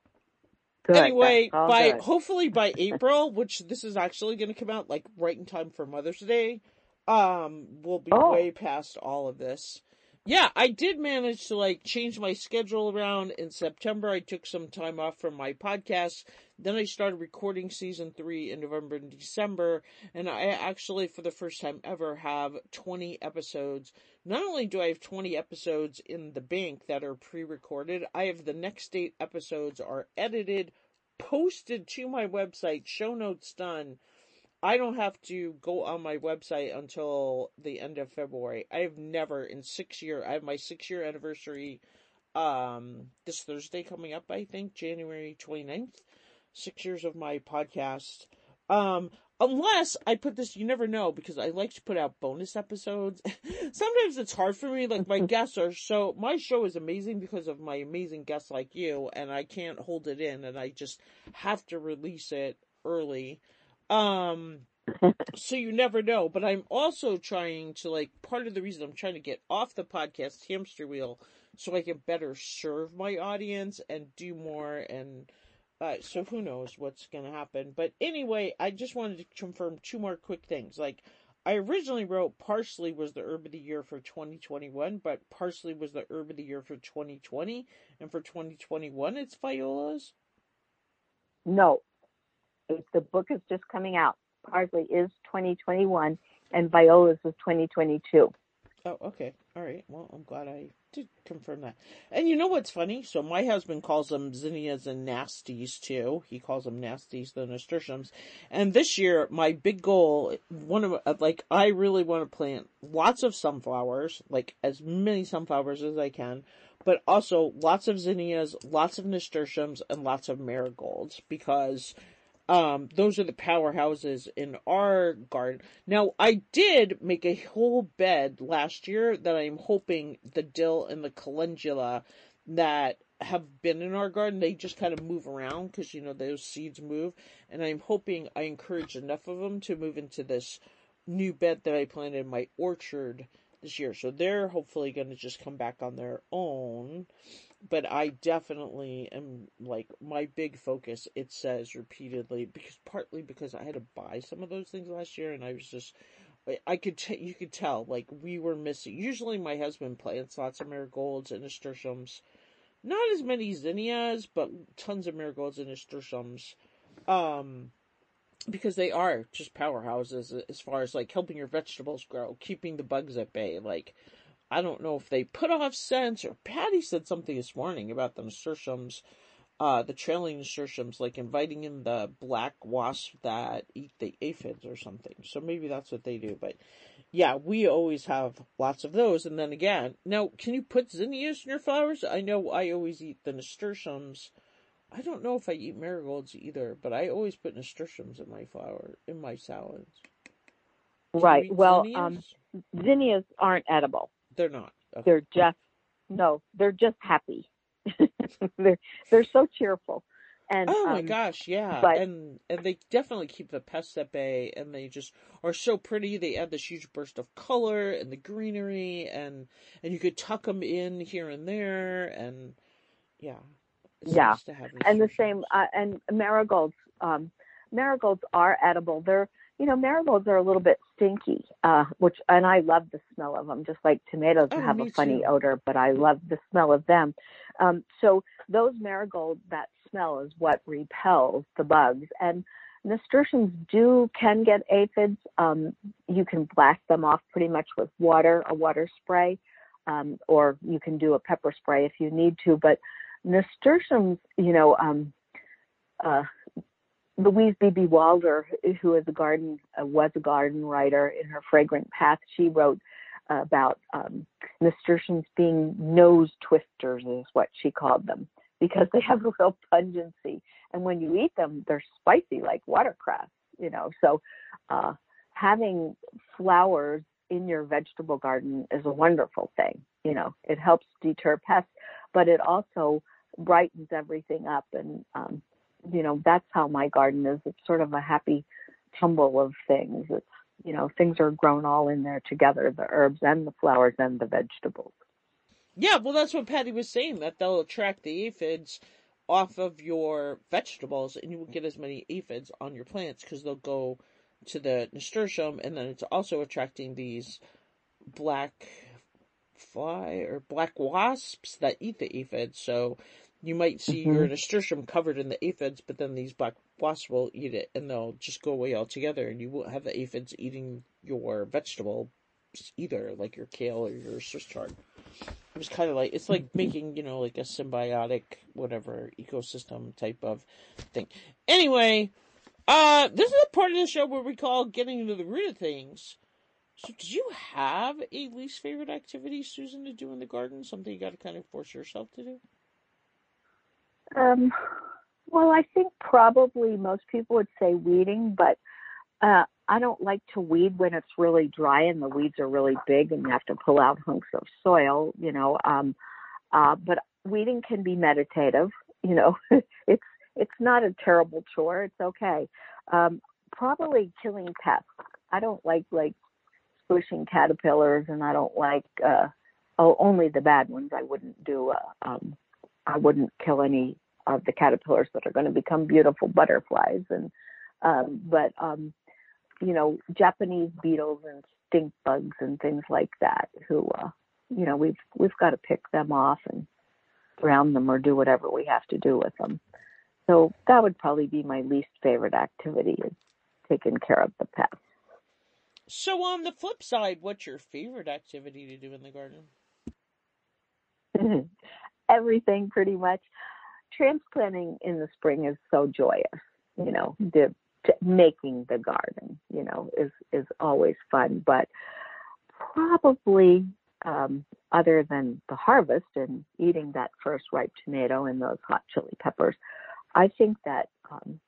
good. anyway, by good. hopefully by April, which this is actually going to come out like right in time for Mother's Day, um, we'll be oh. way past all of this yeah, I did manage to like change my schedule around in September. I took some time off from my podcast. Then I started recording season three in November and December. And I actually, for the first time ever, have 20 episodes. Not only do I have 20 episodes in the bank that are pre-recorded, I have the next eight episodes are edited, posted to my website, show notes done I don't have to go on my website until the end of February. I have never in six year. I have my six year anniversary um this Thursday coming up, I think, January 29th. Six years of my podcast. Um unless I put this you never know because I like to put out bonus episodes. Sometimes it's hard for me, like my guests are so my show is amazing because of my amazing guests like you, and I can't hold it in and I just have to release it early. Um, so you never know. But I'm also trying to like part of the reason I'm trying to get off the podcast hamster wheel so I can better serve my audience and do more and Uh, so who knows what's going to happen. But anyway, I just wanted to confirm two more quick things. Like, I originally wrote parsley was the herb of the year for 2021, but parsley was the herb of the year for 2020, and for 2021 it's violas. No, the book is just coming out. Parsley is 2021, and violas is 2022. Oh, okay. All right. Well, I'm glad I did confirm that. And you know what's funny? So my husband calls them zinnias and nasties too. He calls them nasties, the nasturtiums. And this year, my big goal, one of uh, like, I really want to plant lots of sunflowers, like as many sunflowers as I can, but also lots of zinnias, lots of nasturtiums, and lots of marigolds because um, those are the powerhouses in our garden. Now, I did make a whole bed last year that I'm hoping the dill and the calendula that have been in our garden, they just kind of move around because, you know, those seeds move. And I'm hoping I encourage enough of them to move into this new bed that I planted in my orchard this year. So they're hopefully going to just come back on their own but I definitely am like my big focus. It says repeatedly because partly because I had to buy some of those things last year, and I was just I could t- you could tell like we were missing. Usually, my husband plants lots of marigolds and nasturtiums, not as many zinnias, but tons of marigolds and nasturtiums, um, because they are just powerhouses as far as like helping your vegetables grow, keeping the bugs at bay, like I don't know if they put off scents or Patty said something this morning about the nasturtiums, uh, the trailing nasturtiums, like inviting in the black wasps that eat the aphids or something. So maybe that's what they do. But yeah, we always have lots of those. And then again, now can you put zinnias in your flowers? I know I always eat the nasturtiums. I don't know if I eat marigolds either, but I always put nasturtiums in my flower in my salads. right. Well, zinnias? um, zinnias aren't edible. They're not. Okay. They're just no. They're just happy. they're they're so cheerful. And oh my um, gosh, yeah, but, and and they definitely keep the pests at bay, and they just are so pretty. They add this huge burst of color and the greenery, and and you could tuck them in here and there, and yeah, yeah, nice and the same uh, and marigolds. Um, marigolds are edible. They're you know, marigolds are a little bit stinky, uh, which, and I love the smell of them, just like tomatoes oh, have a funny too. odor, but I love the smell of them. Um, so those marigolds, that smell is what repels the bugs. And nasturtiums do, can get aphids. Um, you can blast them off pretty much with water, a water spray, um, or you can do a pepper spray if you need to. But nasturtiums, you know, um, uh, Louise Beebe Wilder, who is a garden uh, was a garden writer in her Fragrant Path, she wrote uh, about um, nasturtiums being nose twisters, is what she called them, because they have a real pungency, and when you eat them, they're spicy like watercress. You know, so uh, having flowers in your vegetable garden is a wonderful thing. You know, it helps deter pests, but it also brightens everything up and um, you know, that's how my garden is. It's sort of a happy tumble of things. It's, you know, things are grown all in there together, the herbs and the flowers and the vegetables. Yeah, well, that's what Patty was saying, that they'll attract the aphids off of your vegetables and you won't get as many aphids on your plants because they'll go to the nasturtium and then it's also attracting these black fly or black wasps that eat the aphids. So you might see mm-hmm. your nasturtium covered in the aphids, but then these black wasps will eat it and they'll just go away altogether, and you won't have the aphids eating your vegetable either, like your kale or your Swiss chard. It was kind of like it's like making you know like a symbiotic whatever ecosystem type of thing. Anyway, uh, this is a part of the show where we call getting into the root of things. So, did you have a least favorite activity, Susan, to do in the garden? Something you got to kind of force yourself to do? Um, well, I think probably most people would say weeding, but uh, I don't like to weed when it's really dry and the weeds are really big and you have to pull out hunks of soil, you know. Um, uh, but weeding can be meditative, you know. it's it's not a terrible chore. It's okay. Um, probably killing pests. I don't like like squishing caterpillars, and I don't like uh, oh only the bad ones. I wouldn't do. Uh, um, I wouldn't kill any of the caterpillars that are going to become beautiful butterflies. And um, but um, you know, Japanese beetles and stink bugs and things like that. Who uh, you know, we've we've got to pick them off and drown them or do whatever we have to do with them. So that would probably be my least favorite activity is taking care of the pets. So on the flip side, what's your favorite activity to do in the garden? Everything pretty much. Transplanting in the spring is so joyous. You know, the making the garden, you know, is is always fun. But probably um, other than the harvest and eating that first ripe tomato and those hot chili peppers, I think that um,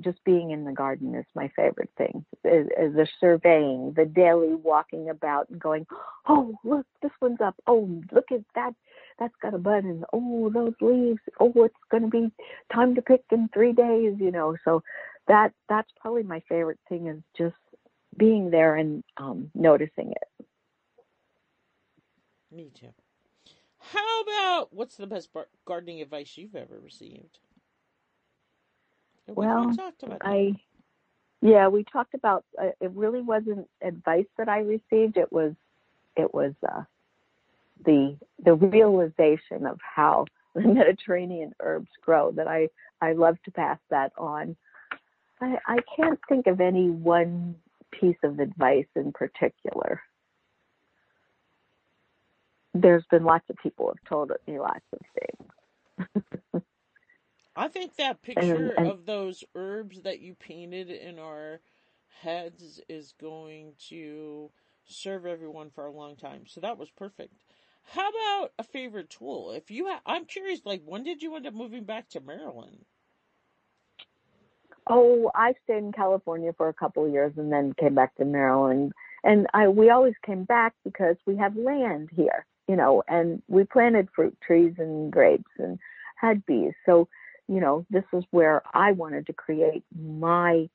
just being in the garden is my favorite thing. Is, is the surveying, the daily walking about and going, oh look, this one's up. Oh look at that, that's got a bud, and oh those leaves. Oh, it's going to be time to pick in three days. You know, so that that's probably my favorite thing is just being there and um, noticing it. Me too. How about what's the best gardening advice you've ever received? Well, I yeah, we talked about uh, it. Really wasn't advice that I received. It was it was uh, the the realization of how the Mediterranean herbs grow. That I I love to pass that on. I I can't think of any one piece of advice in particular. There's been lots of people have told me lots of things. I think that picture and, and, of those herbs that you painted in our heads is going to serve everyone for a long time. So that was perfect. How about a favorite tool? If you, ha- I'm curious, like when did you end up moving back to Maryland? Oh, I stayed in California for a couple of years and then came back to Maryland. And I, we always came back because we have land here, you know, and we planted fruit trees and grapes and had bees. So you know, this is where I wanted to create my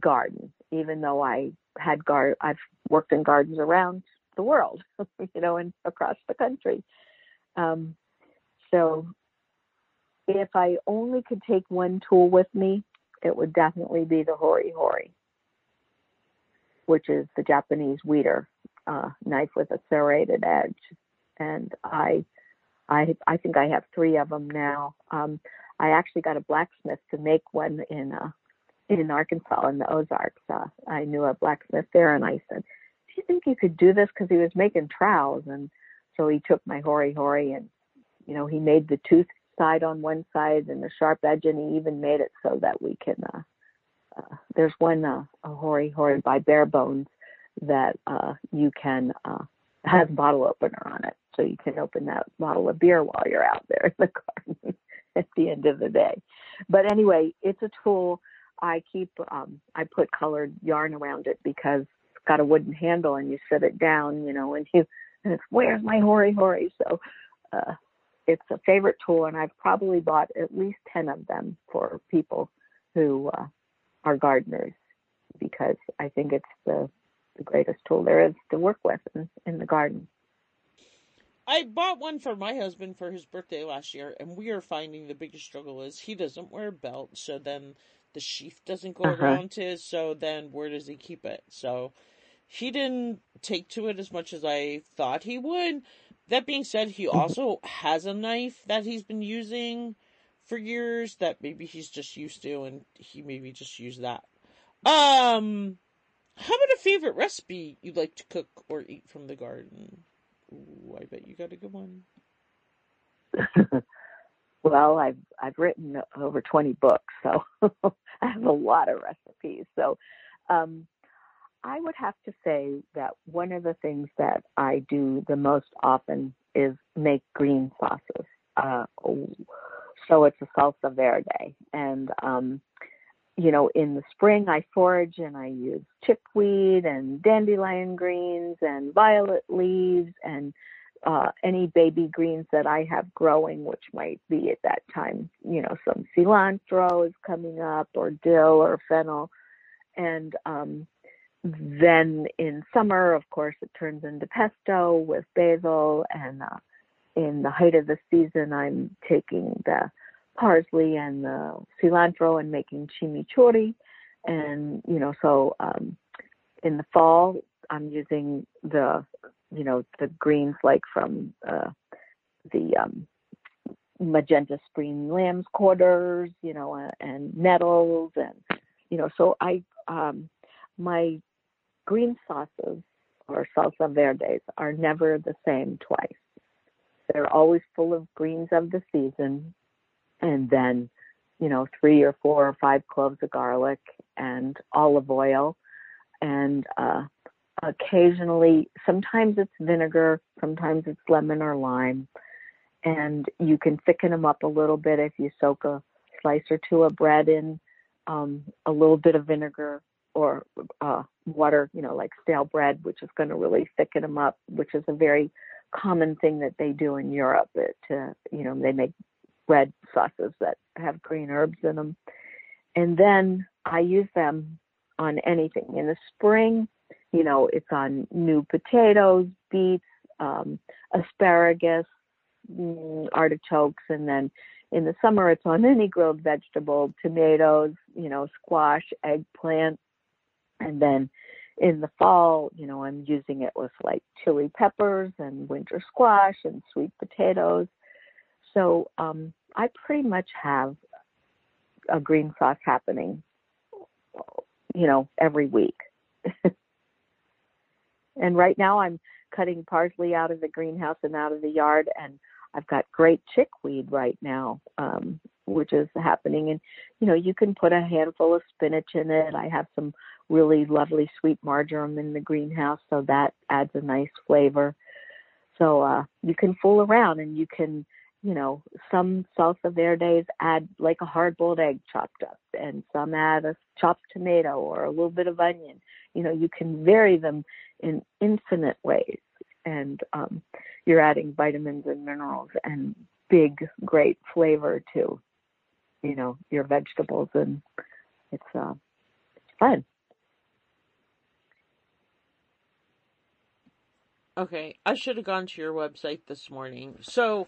garden, even though I had gar I've worked in gardens around the world, you know, and across the country. Um, so if I only could take one tool with me, it would definitely be the hori hori, which is the Japanese weeder uh, knife with a serrated edge. And I, I, I think I have three of them now. Um, I actually got a blacksmith to make one in uh, in Arkansas in the Ozarks. Uh, I knew a blacksmith there, and I said, "Do you think you could do this?" Because he was making trowels, and so he took my hori hori and you know he made the tooth side on one side and the sharp edge, and he even made it so that we can. Uh, uh, there's one uh, a hori hori by Bare Bones that uh, you can uh, has bottle opener on it, so you can open that bottle of beer while you're out there in the garden. at the end of the day. But anyway, it's a tool. I keep um, I put colored yarn around it because it's got a wooden handle and you set it down, you know, and you and it's where's my hori hori? So uh, it's a favorite tool, and I've probably bought at least ten of them for people who uh, are gardeners because I think it's the the greatest tool there is to work with in, in the garden. I bought one for my husband for his birthday last year, and we are finding the biggest struggle is he doesn't wear a belt, so then the sheath doesn't go uh-huh. around his, so then where does he keep it? So he didn't take to it as much as I thought he would. That being said, he also has a knife that he's been using for years that maybe he's just used to, and he maybe just used that. Um, how about a favorite recipe you'd like to cook or eat from the garden? Ooh, I bet you got a good one. well, I've I've written over 20 books, so I have a lot of recipes. So um, I would have to say that one of the things that I do the most often is make green sauces. Uh, so it's a salsa verde, and um, you know, in the spring I forage and I use chickweed and dandelion greens and violet leaves and uh, any baby greens that I have growing, which might be at that time, you know, some cilantro is coming up or dill or fennel. And um, then in summer, of course, it turns into pesto with basil. And uh, in the height of the season, I'm taking the parsley and the cilantro and making chimichurri. And, you know, so um, in the fall, I'm using the, you know, the greens like from uh, the um, magenta spring lamb's quarters, you know, uh, and nettles. And, you know, so I, um, my green sauces or salsa verdes are never the same twice. They're always full of greens of the season and then, you know, three or four or five cloves of garlic and olive oil and uh, occasionally, sometimes it's vinegar, sometimes it's lemon or lime. And you can thicken them up a little bit if you soak a slice or two of bread in um, a little bit of vinegar or uh, water, you know, like stale bread, which is going to really thicken them up, which is a very common thing that they do in Europe. It, uh, you know, they make bread sauces that have green herbs in them. And then I use them on anything. In the spring, you know, it's on new potatoes, beets, um, asparagus, mm, artichokes, and then in the summer it's on any grilled vegetable, tomatoes, you know, squash, eggplant, and then in the fall, you know, I'm using it with like chili peppers and winter squash and sweet potatoes. So um, I pretty much have a green sauce happening, you know, every week. and right now I'm cutting parsley out of the greenhouse and out of the yard, and I've got great chickweed right now, um, which is happening. And you know, you can put a handful of spinach in it. I have some really lovely sweet marjoram in the greenhouse, so that adds a nice flavor. So uh, you can fool around and you can, you know, some salsa verdes add like a hard-boiled egg chopped up, and some add a chopped tomato or a little bit of onion. You know, you can vary them in infinite ways, and um, you're adding vitamins and minerals and big, great flavor to, you know, your vegetables, and it's uh, it's fun. Okay, I should have gone to your website this morning. So,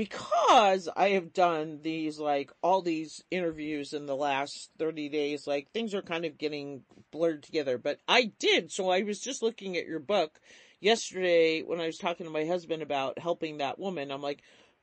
because I have done these, like, all these interviews in the last 30 days, like, things are kind of getting blurred together. But I did, so I was just looking at your book yesterday when I was talking to my husband about helping that woman. I'm like,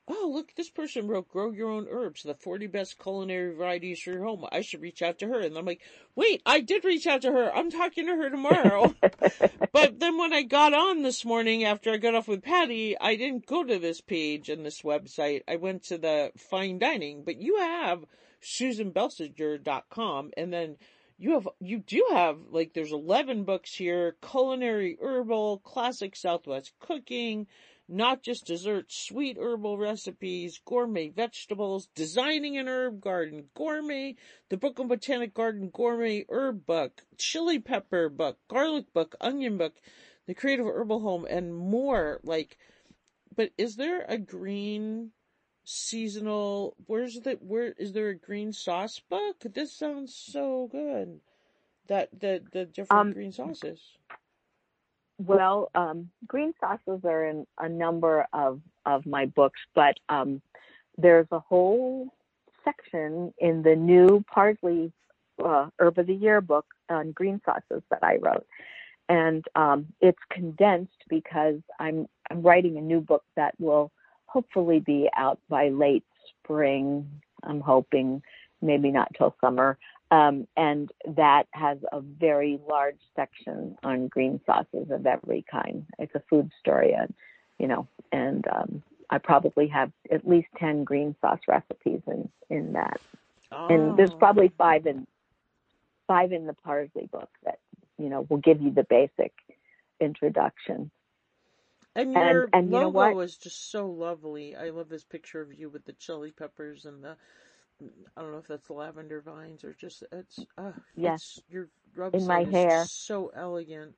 oh, look, this person wrote Grow Your Own Herbs, the 40 best culinary varieties for your home. I should reach out to her. And I'm like, wait, I did reach out to her. I'm talking to her tomorrow. but then when I got on this morning after I got off with Patty, I didn't go to this page and this website. I went to the fine dining, but you have susanbelsinger.com and then you have you do have like there's 11 books here culinary herbal classic southwest cooking not just desserts, sweet herbal recipes, gourmet vegetables, designing an herb garden, gourmet, the Brooklyn Botanic Garden gourmet herb book, chili pepper book, garlic book, onion book, the creative herbal home, and more. Like, but is there a green seasonal? Where's the where is there a green sauce book? This sounds so good. That the the different um, green sauces. Well, um, green sauces are in a number of, of my books, but um, there's a whole section in the new Parsley uh, Herb of the Year book on green sauces that I wrote. And um, it's condensed because I'm I'm writing a new book that will hopefully be out by late spring. I'm hoping, maybe not till summer. Um, and that has a very large section on green sauces of every kind. It's a food story, and you know, and um, I probably have at least ten green sauce recipes in in that. Oh. And there's probably five in five in the parsley book that you know will give you the basic introduction. And your and, and logo you know what? is just so lovely. I love this picture of you with the chili peppers and the I don't know if that's lavender vines or just it's uh yes it's, your in my hair so elegant.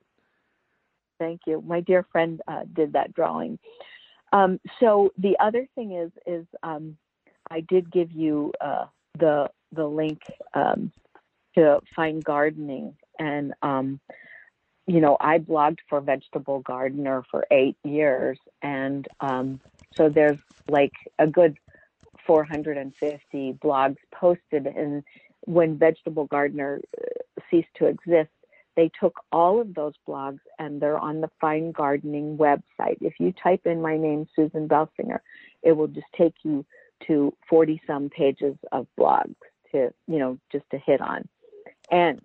Thank you. My dear friend uh, did that drawing. Um, so the other thing is is um, I did give you uh, the the link um, to Fine Gardening and um, you know I blogged for Vegetable Gardener for eight years and um, so there's like a good 450 blogs posted. And when Vegetable Gardener uh, ceased to exist, they took all of those blogs and they're on the Fine Gardening website. If you type in my name, Susan Belsinger, it will just take you to 40 some pages of blogs to, you know, just to hit on. And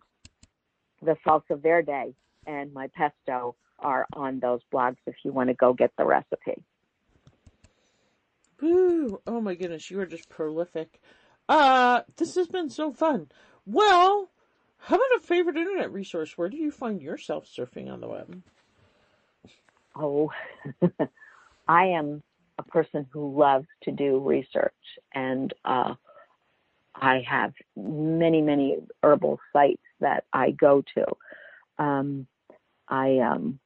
the salsa verde and my pesto are on those blogs if you want to go get the recipe. Woo! Oh my goodness, you are just prolific. Uh, this has been so fun. Well, how about a favorite internet resource? Where do you find yourself surfing on the web? Oh, I am a person who loves to do research, and uh, I have many, many herbal sites that I go to. Um, I, um,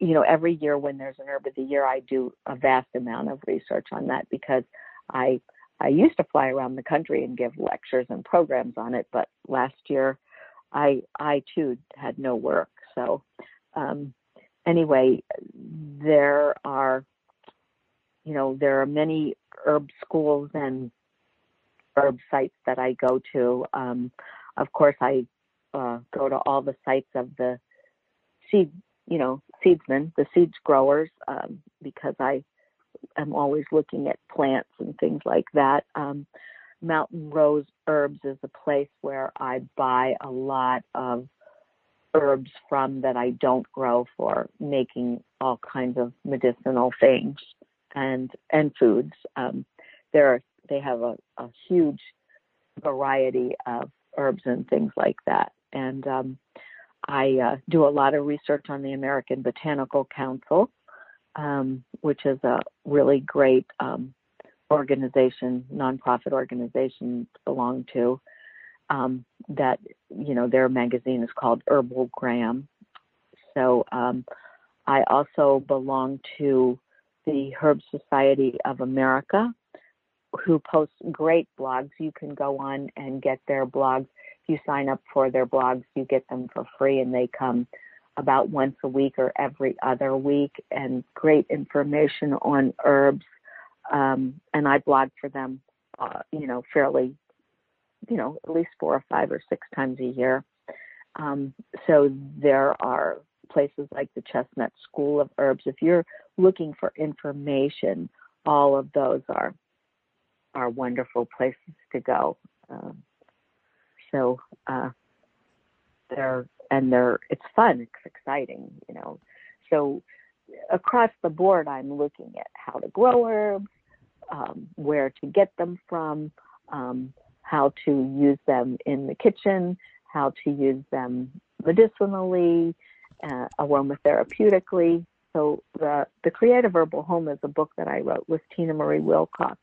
you know, every year when there's an herb of the year, I do a vast amount of research on that because I I used to fly around the country and give lectures and programs on it, but last year I I too had no work. So um, anyway, there are you know there are many herb schools and herb sites that I go to. Um, of course, I uh, go to all the sites of the seed you know seedsmen, the seeds growers, um, because I am always looking at plants and things like that. Um, Mountain Rose Herbs is a place where I buy a lot of herbs from that I don't grow for making all kinds of medicinal things and and foods. Um, there they have a, a huge variety of herbs and things like that. And um, I uh, do a lot of research on the American Botanical Council, um, which is a really great um, organization, nonprofit organization belong to. Um, that you know their magazine is called Herbalgram. So um, I also belong to the Herb Society of America, who posts great blogs. You can go on and get their blogs. You sign up for their blogs, you get them for free, and they come about once a week or every other week, and great information on herbs um, and I blog for them, uh, you know, fairly, you know, at least four or five or six times a year. Um, so there are places like the Chestnut School of Herbs. If you're looking for information, all of those are are wonderful places to go. Um, so uh, they're and they're it's fun, it's exciting, you know. So across the board, I'm looking at how to grow herbs, um, where to get them from, um, how to use them in the kitchen, how to use them medicinally, uh, aromatherapeutically. So the the Creative Herbal Home is a book that I wrote with Tina Marie Wilcox,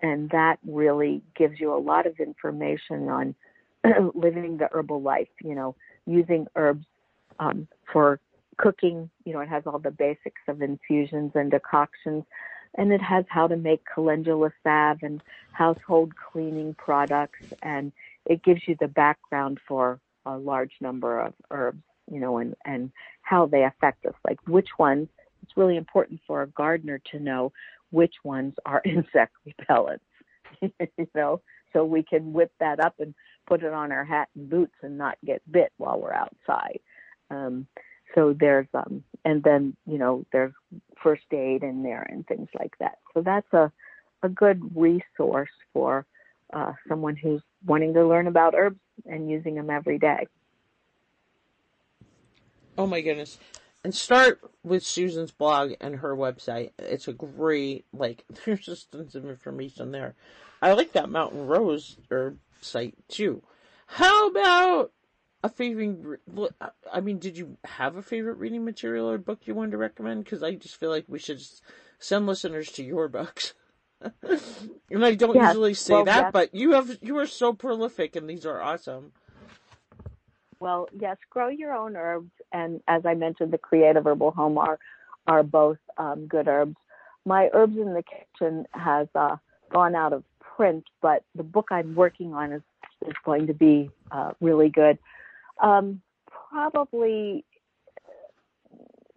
and that really gives you a lot of information on living the herbal life. You know, using herbs um, for cooking. You know, it has all the basics of infusions and decoctions, and it has how to make calendula salve and household cleaning products and it gives you the background for a large number of herbs you know and and how they affect us like which ones it's really important for a gardener to know which ones are insect repellents you know so we can whip that up and put it on our hat and boots and not get bit while we're outside. Um, so there's um and then you know there's first aid in there and things like that. So that's a a good resource for uh, someone who's wanting to learn about herbs and using them every day. Oh my goodness. And start with susan's blog and her website. It's a great like there's just tons of information there i like that mountain rose herb site too how about a favorite? I mean, did you have a favorite reading material or book you wanted to recommend? Because I just feel like we should send listeners to your books. and I don't yes, usually say well, that, yes. but you have you are so prolific, and these are awesome. Well, yes, grow your own herbs, and as I mentioned, the Creative Herbal Home are are both um, good herbs. My herbs in the kitchen has uh, gone out of print, but the book I'm working on is is going to be uh, really good. Um, probably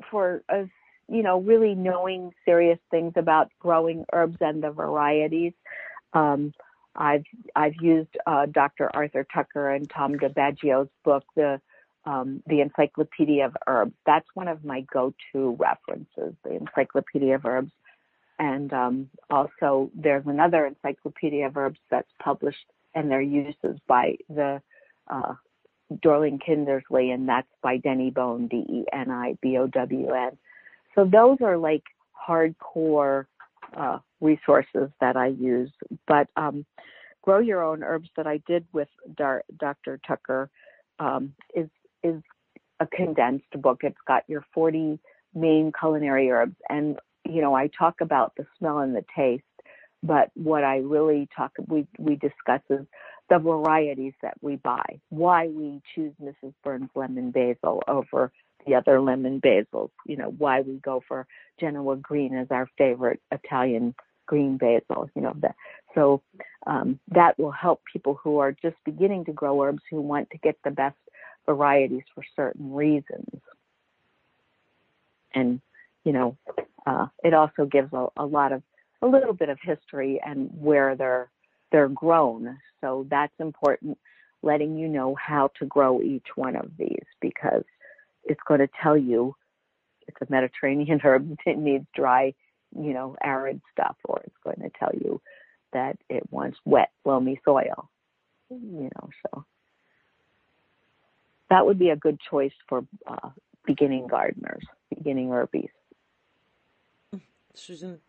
for a you know, really knowing serious things about growing herbs and the varieties. Um, I've I've used uh, Dr. Arthur Tucker and Tom DeBaggio's book, the um, the Encyclopedia of Herbs. That's one of my go-to references, the Encyclopedia of Herbs. And um, also, there's another Encyclopedia of Herbs that's published, and their uses by the uh, Dorling Kindersley, and that's by Deni Bown, D-E-N-I-B-O-W-N. So those are like hardcore uh, resources that I use. But um, Grow Your Own Herbs that I did with Dar- Dr. Tucker um, is is a condensed book. It's got your 40 main culinary herbs, and you know I talk about the smell and the taste, but what I really talk we we discuss is the varieties that we buy, why we choose Mrs. Burns lemon basil over the other lemon basils, you know, why we go for Genoa green as our favorite Italian green basil, you know, that so um, that will help people who are just beginning to grow herbs who want to get the best varieties for certain reasons. And, you know, uh, it also gives a, a lot of, a little bit of history and where they're, they're grown. So that's important, letting you know how to grow each one of these because it's going to tell you it's a Mediterranean herb, it needs dry, you know, arid stuff, or it's going to tell you that it wants wet, loamy soil, you know, so that would be a good choice for uh, beginning gardeners, beginning herbies. Susan,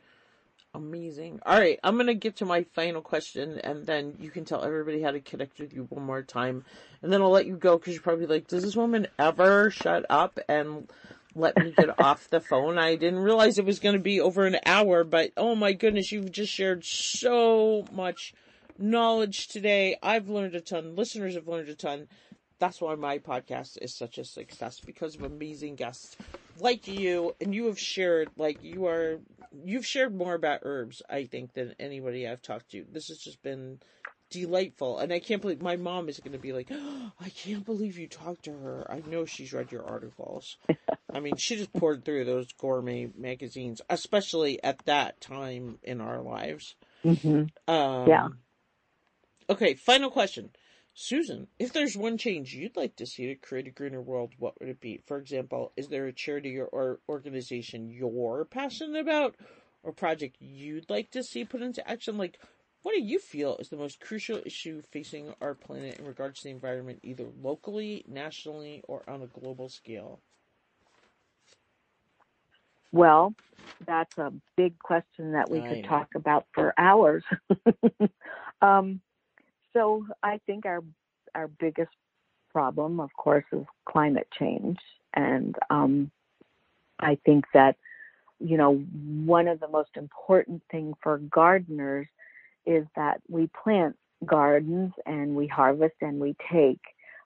amazing. All right, I'm going to get to my final question, and then you can tell everybody how to connect with you one more time. And then I'll let you go because you're probably like, does this woman ever shut up and let me get off the phone? I didn't realize it was going to be over an hour, but oh my goodness, you've just shared so much knowledge today. I've learned a ton. Listeners have learned a ton that's why my podcast is such a success because of amazing guests like you and you have shared like you are you've shared more about herbs i think than anybody i've talked to. This has just been delightful. And i can't believe my mom is going to be like oh, i can't believe you talked to her. I know she's read your articles. I mean she just pored through those gourmet magazines especially at that time in our lives. Mm-hmm. um, yeah. okay final question Susan, if there's one change you'd like to see to create a greener world, what would it be? For example, is there a charity or organization you're passionate about or project you'd like to see put into action? Like, what do you feel is the most crucial issue facing our planet in regards to the environment, either locally, nationally, or on a global scale? Well, that's a big question that we I could know. talk about for hours. um, so I think our our biggest problem, of course, is climate change, and um, I think that you know one of the most important things for gardeners is that we plant gardens and we harvest and we take,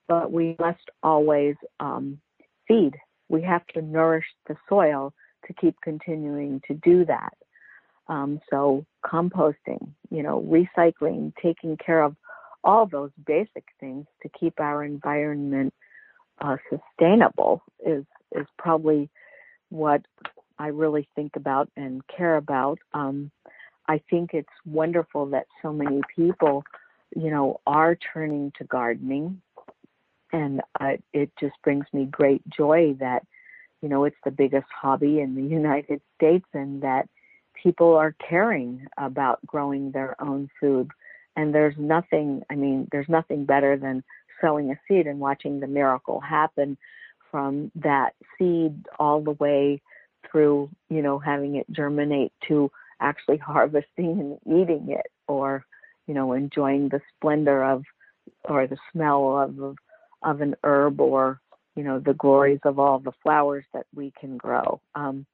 but we must always um, feed. We have to nourish the soil to keep continuing to do that. Um, so composting, you know, recycling, taking care of all those basic things to keep our environment uh, sustainable is is probably what I really think about and care about. Um, I think it's wonderful that so many people, you know, are turning to gardening, and uh, it just brings me great joy that, you know, it's the biggest hobby in the United States, and that people are caring about growing their own food and there's nothing, I mean, there's nothing better than sowing a seed and watching the miracle happen from that seed all the way through, you know, having it germinate to actually harvesting and eating it or, you know, enjoying the splendor of or the smell of of an herb or, you know, the glories of all the flowers that we can grow. Um,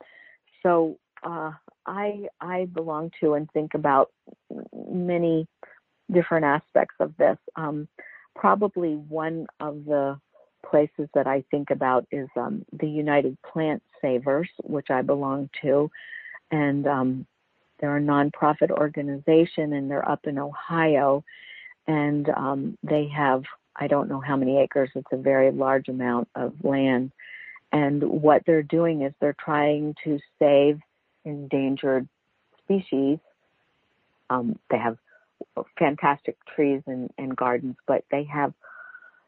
so uh, I I belong to and think about many different aspects of this. Um, probably one of the places that I think about is um, the United Plant Savers, which I belong to, and um, they're a nonprofit organization, and they're up in Ohio, and um, they have I don't know how many acres. It's a very large amount of land, and what they're doing is they're trying to save endangered species. Um, they have fantastic trees and, and gardens, but they have,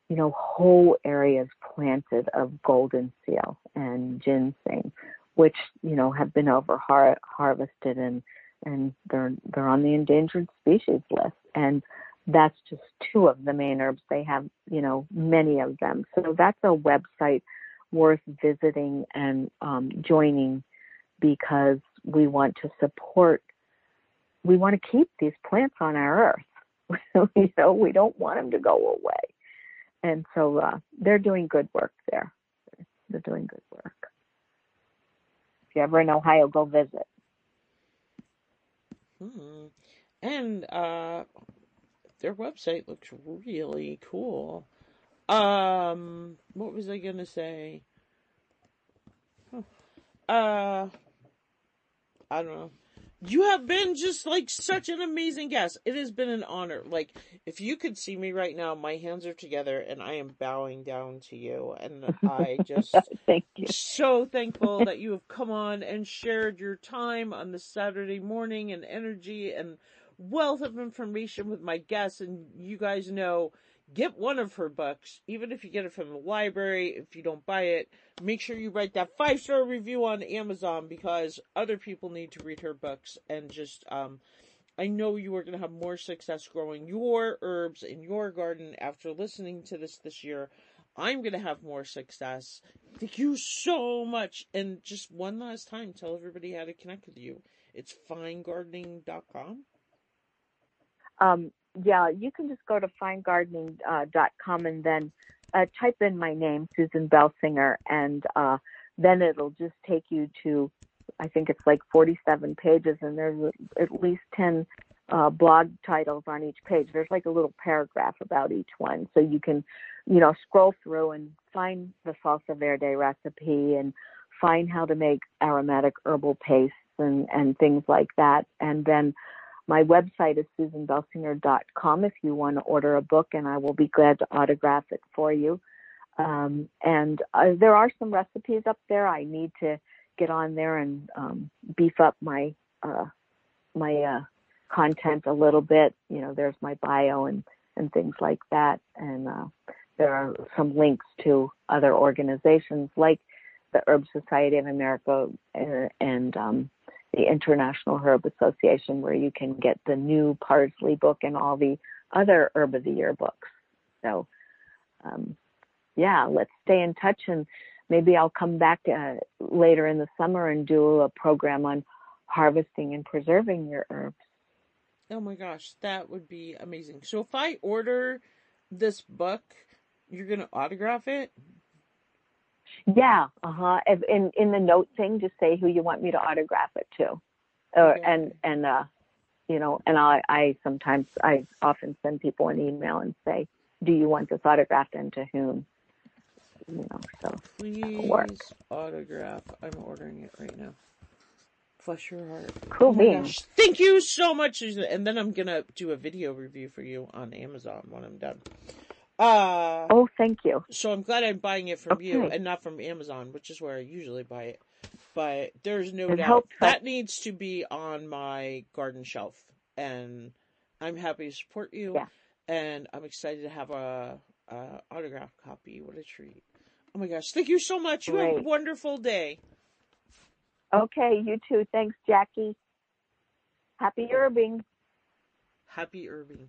you know, whole areas planted of golden seal and ginseng, which you know have been over har- harvested and and they're they're on the endangered species list. And that's just two of the main herbs. They have, you know, many of them. So that's a website worth visiting and um, joining because we want to support, we want to keep these plants on our earth. you know, we don't want them to go away. And so uh, they're doing good work there. They're doing good work. If you're ever in Ohio, go visit. Hmm. And uh, their website looks really cool. Um, what was I gonna say? Uh, I don't know. You have been just like such an amazing guest. It has been an honor. Like, if you could see me right now, my hands are together and I am bowing down to you. And I just thank you. So thankful that you have come on and shared your time on the Saturday morning and energy and wealth of information with my guests. And you guys know, get one of her books, even if you get it from the library. If you don't buy it, make sure you write that five star review on Amazon because other people need to read her books. And just, um, I know you are going to have more success growing your herbs in your garden after listening to this this year. I'm going to have more success. Thank you so much. And just one last time, tell everybody how to connect with you. It's finegardening.com. Um, yeah, you can just go to finegardening.com uh, and then uh, type in my name, Susan Belsinger, and uh, then it'll just take you to, I think it's like 47 pages, and there's at least 10 uh, blog titles on each page. There's like a little paragraph about each one, so you can, you know, scroll through and find the salsa verde recipe and find how to make aromatic herbal pastes and and things like that, and then my website is susanbelsinger.com if you want to order a book, and I will be glad to autograph it for you. Um, and uh, there are some recipes up there. I need to get on there and um, beef up my uh, my uh, content a little bit. You know, there's my bio and and things like that, and uh, there are some links to other organizations like the Herb Society of America and, uh, and um, the International Herb Association, where you can get the new parsley book and all the other Herb of the Year books. So, um, yeah, let's stay in touch and maybe I'll come back uh, later in the summer and do a program on harvesting and preserving your herbs. Oh my gosh, that would be amazing. So if I order this book, you're going to autograph it? Yeah, uh huh. In in the note thing, just say who you want me to autograph it to, or okay. and and uh, you know, and I I sometimes I often send people an email and say, do you want this autographed and to whom? You know, so please autograph. I'm ordering it right now. Bless your heart. Cool oh Thank you so much. And then I'm gonna do a video review for you on Amazon when I'm done. Uh, oh, thank you. So I'm glad I'm buying it from okay. you and not from Amazon, which is where I usually buy it. But there's no it doubt that needs to be on my garden shelf, and I'm happy to support you. Yeah. And I'm excited to have a, a autograph copy. What a treat! Oh my gosh! Thank you so much. You have a wonderful day. Okay, you too. Thanks, Jackie. Happy herbing. Happy herbing.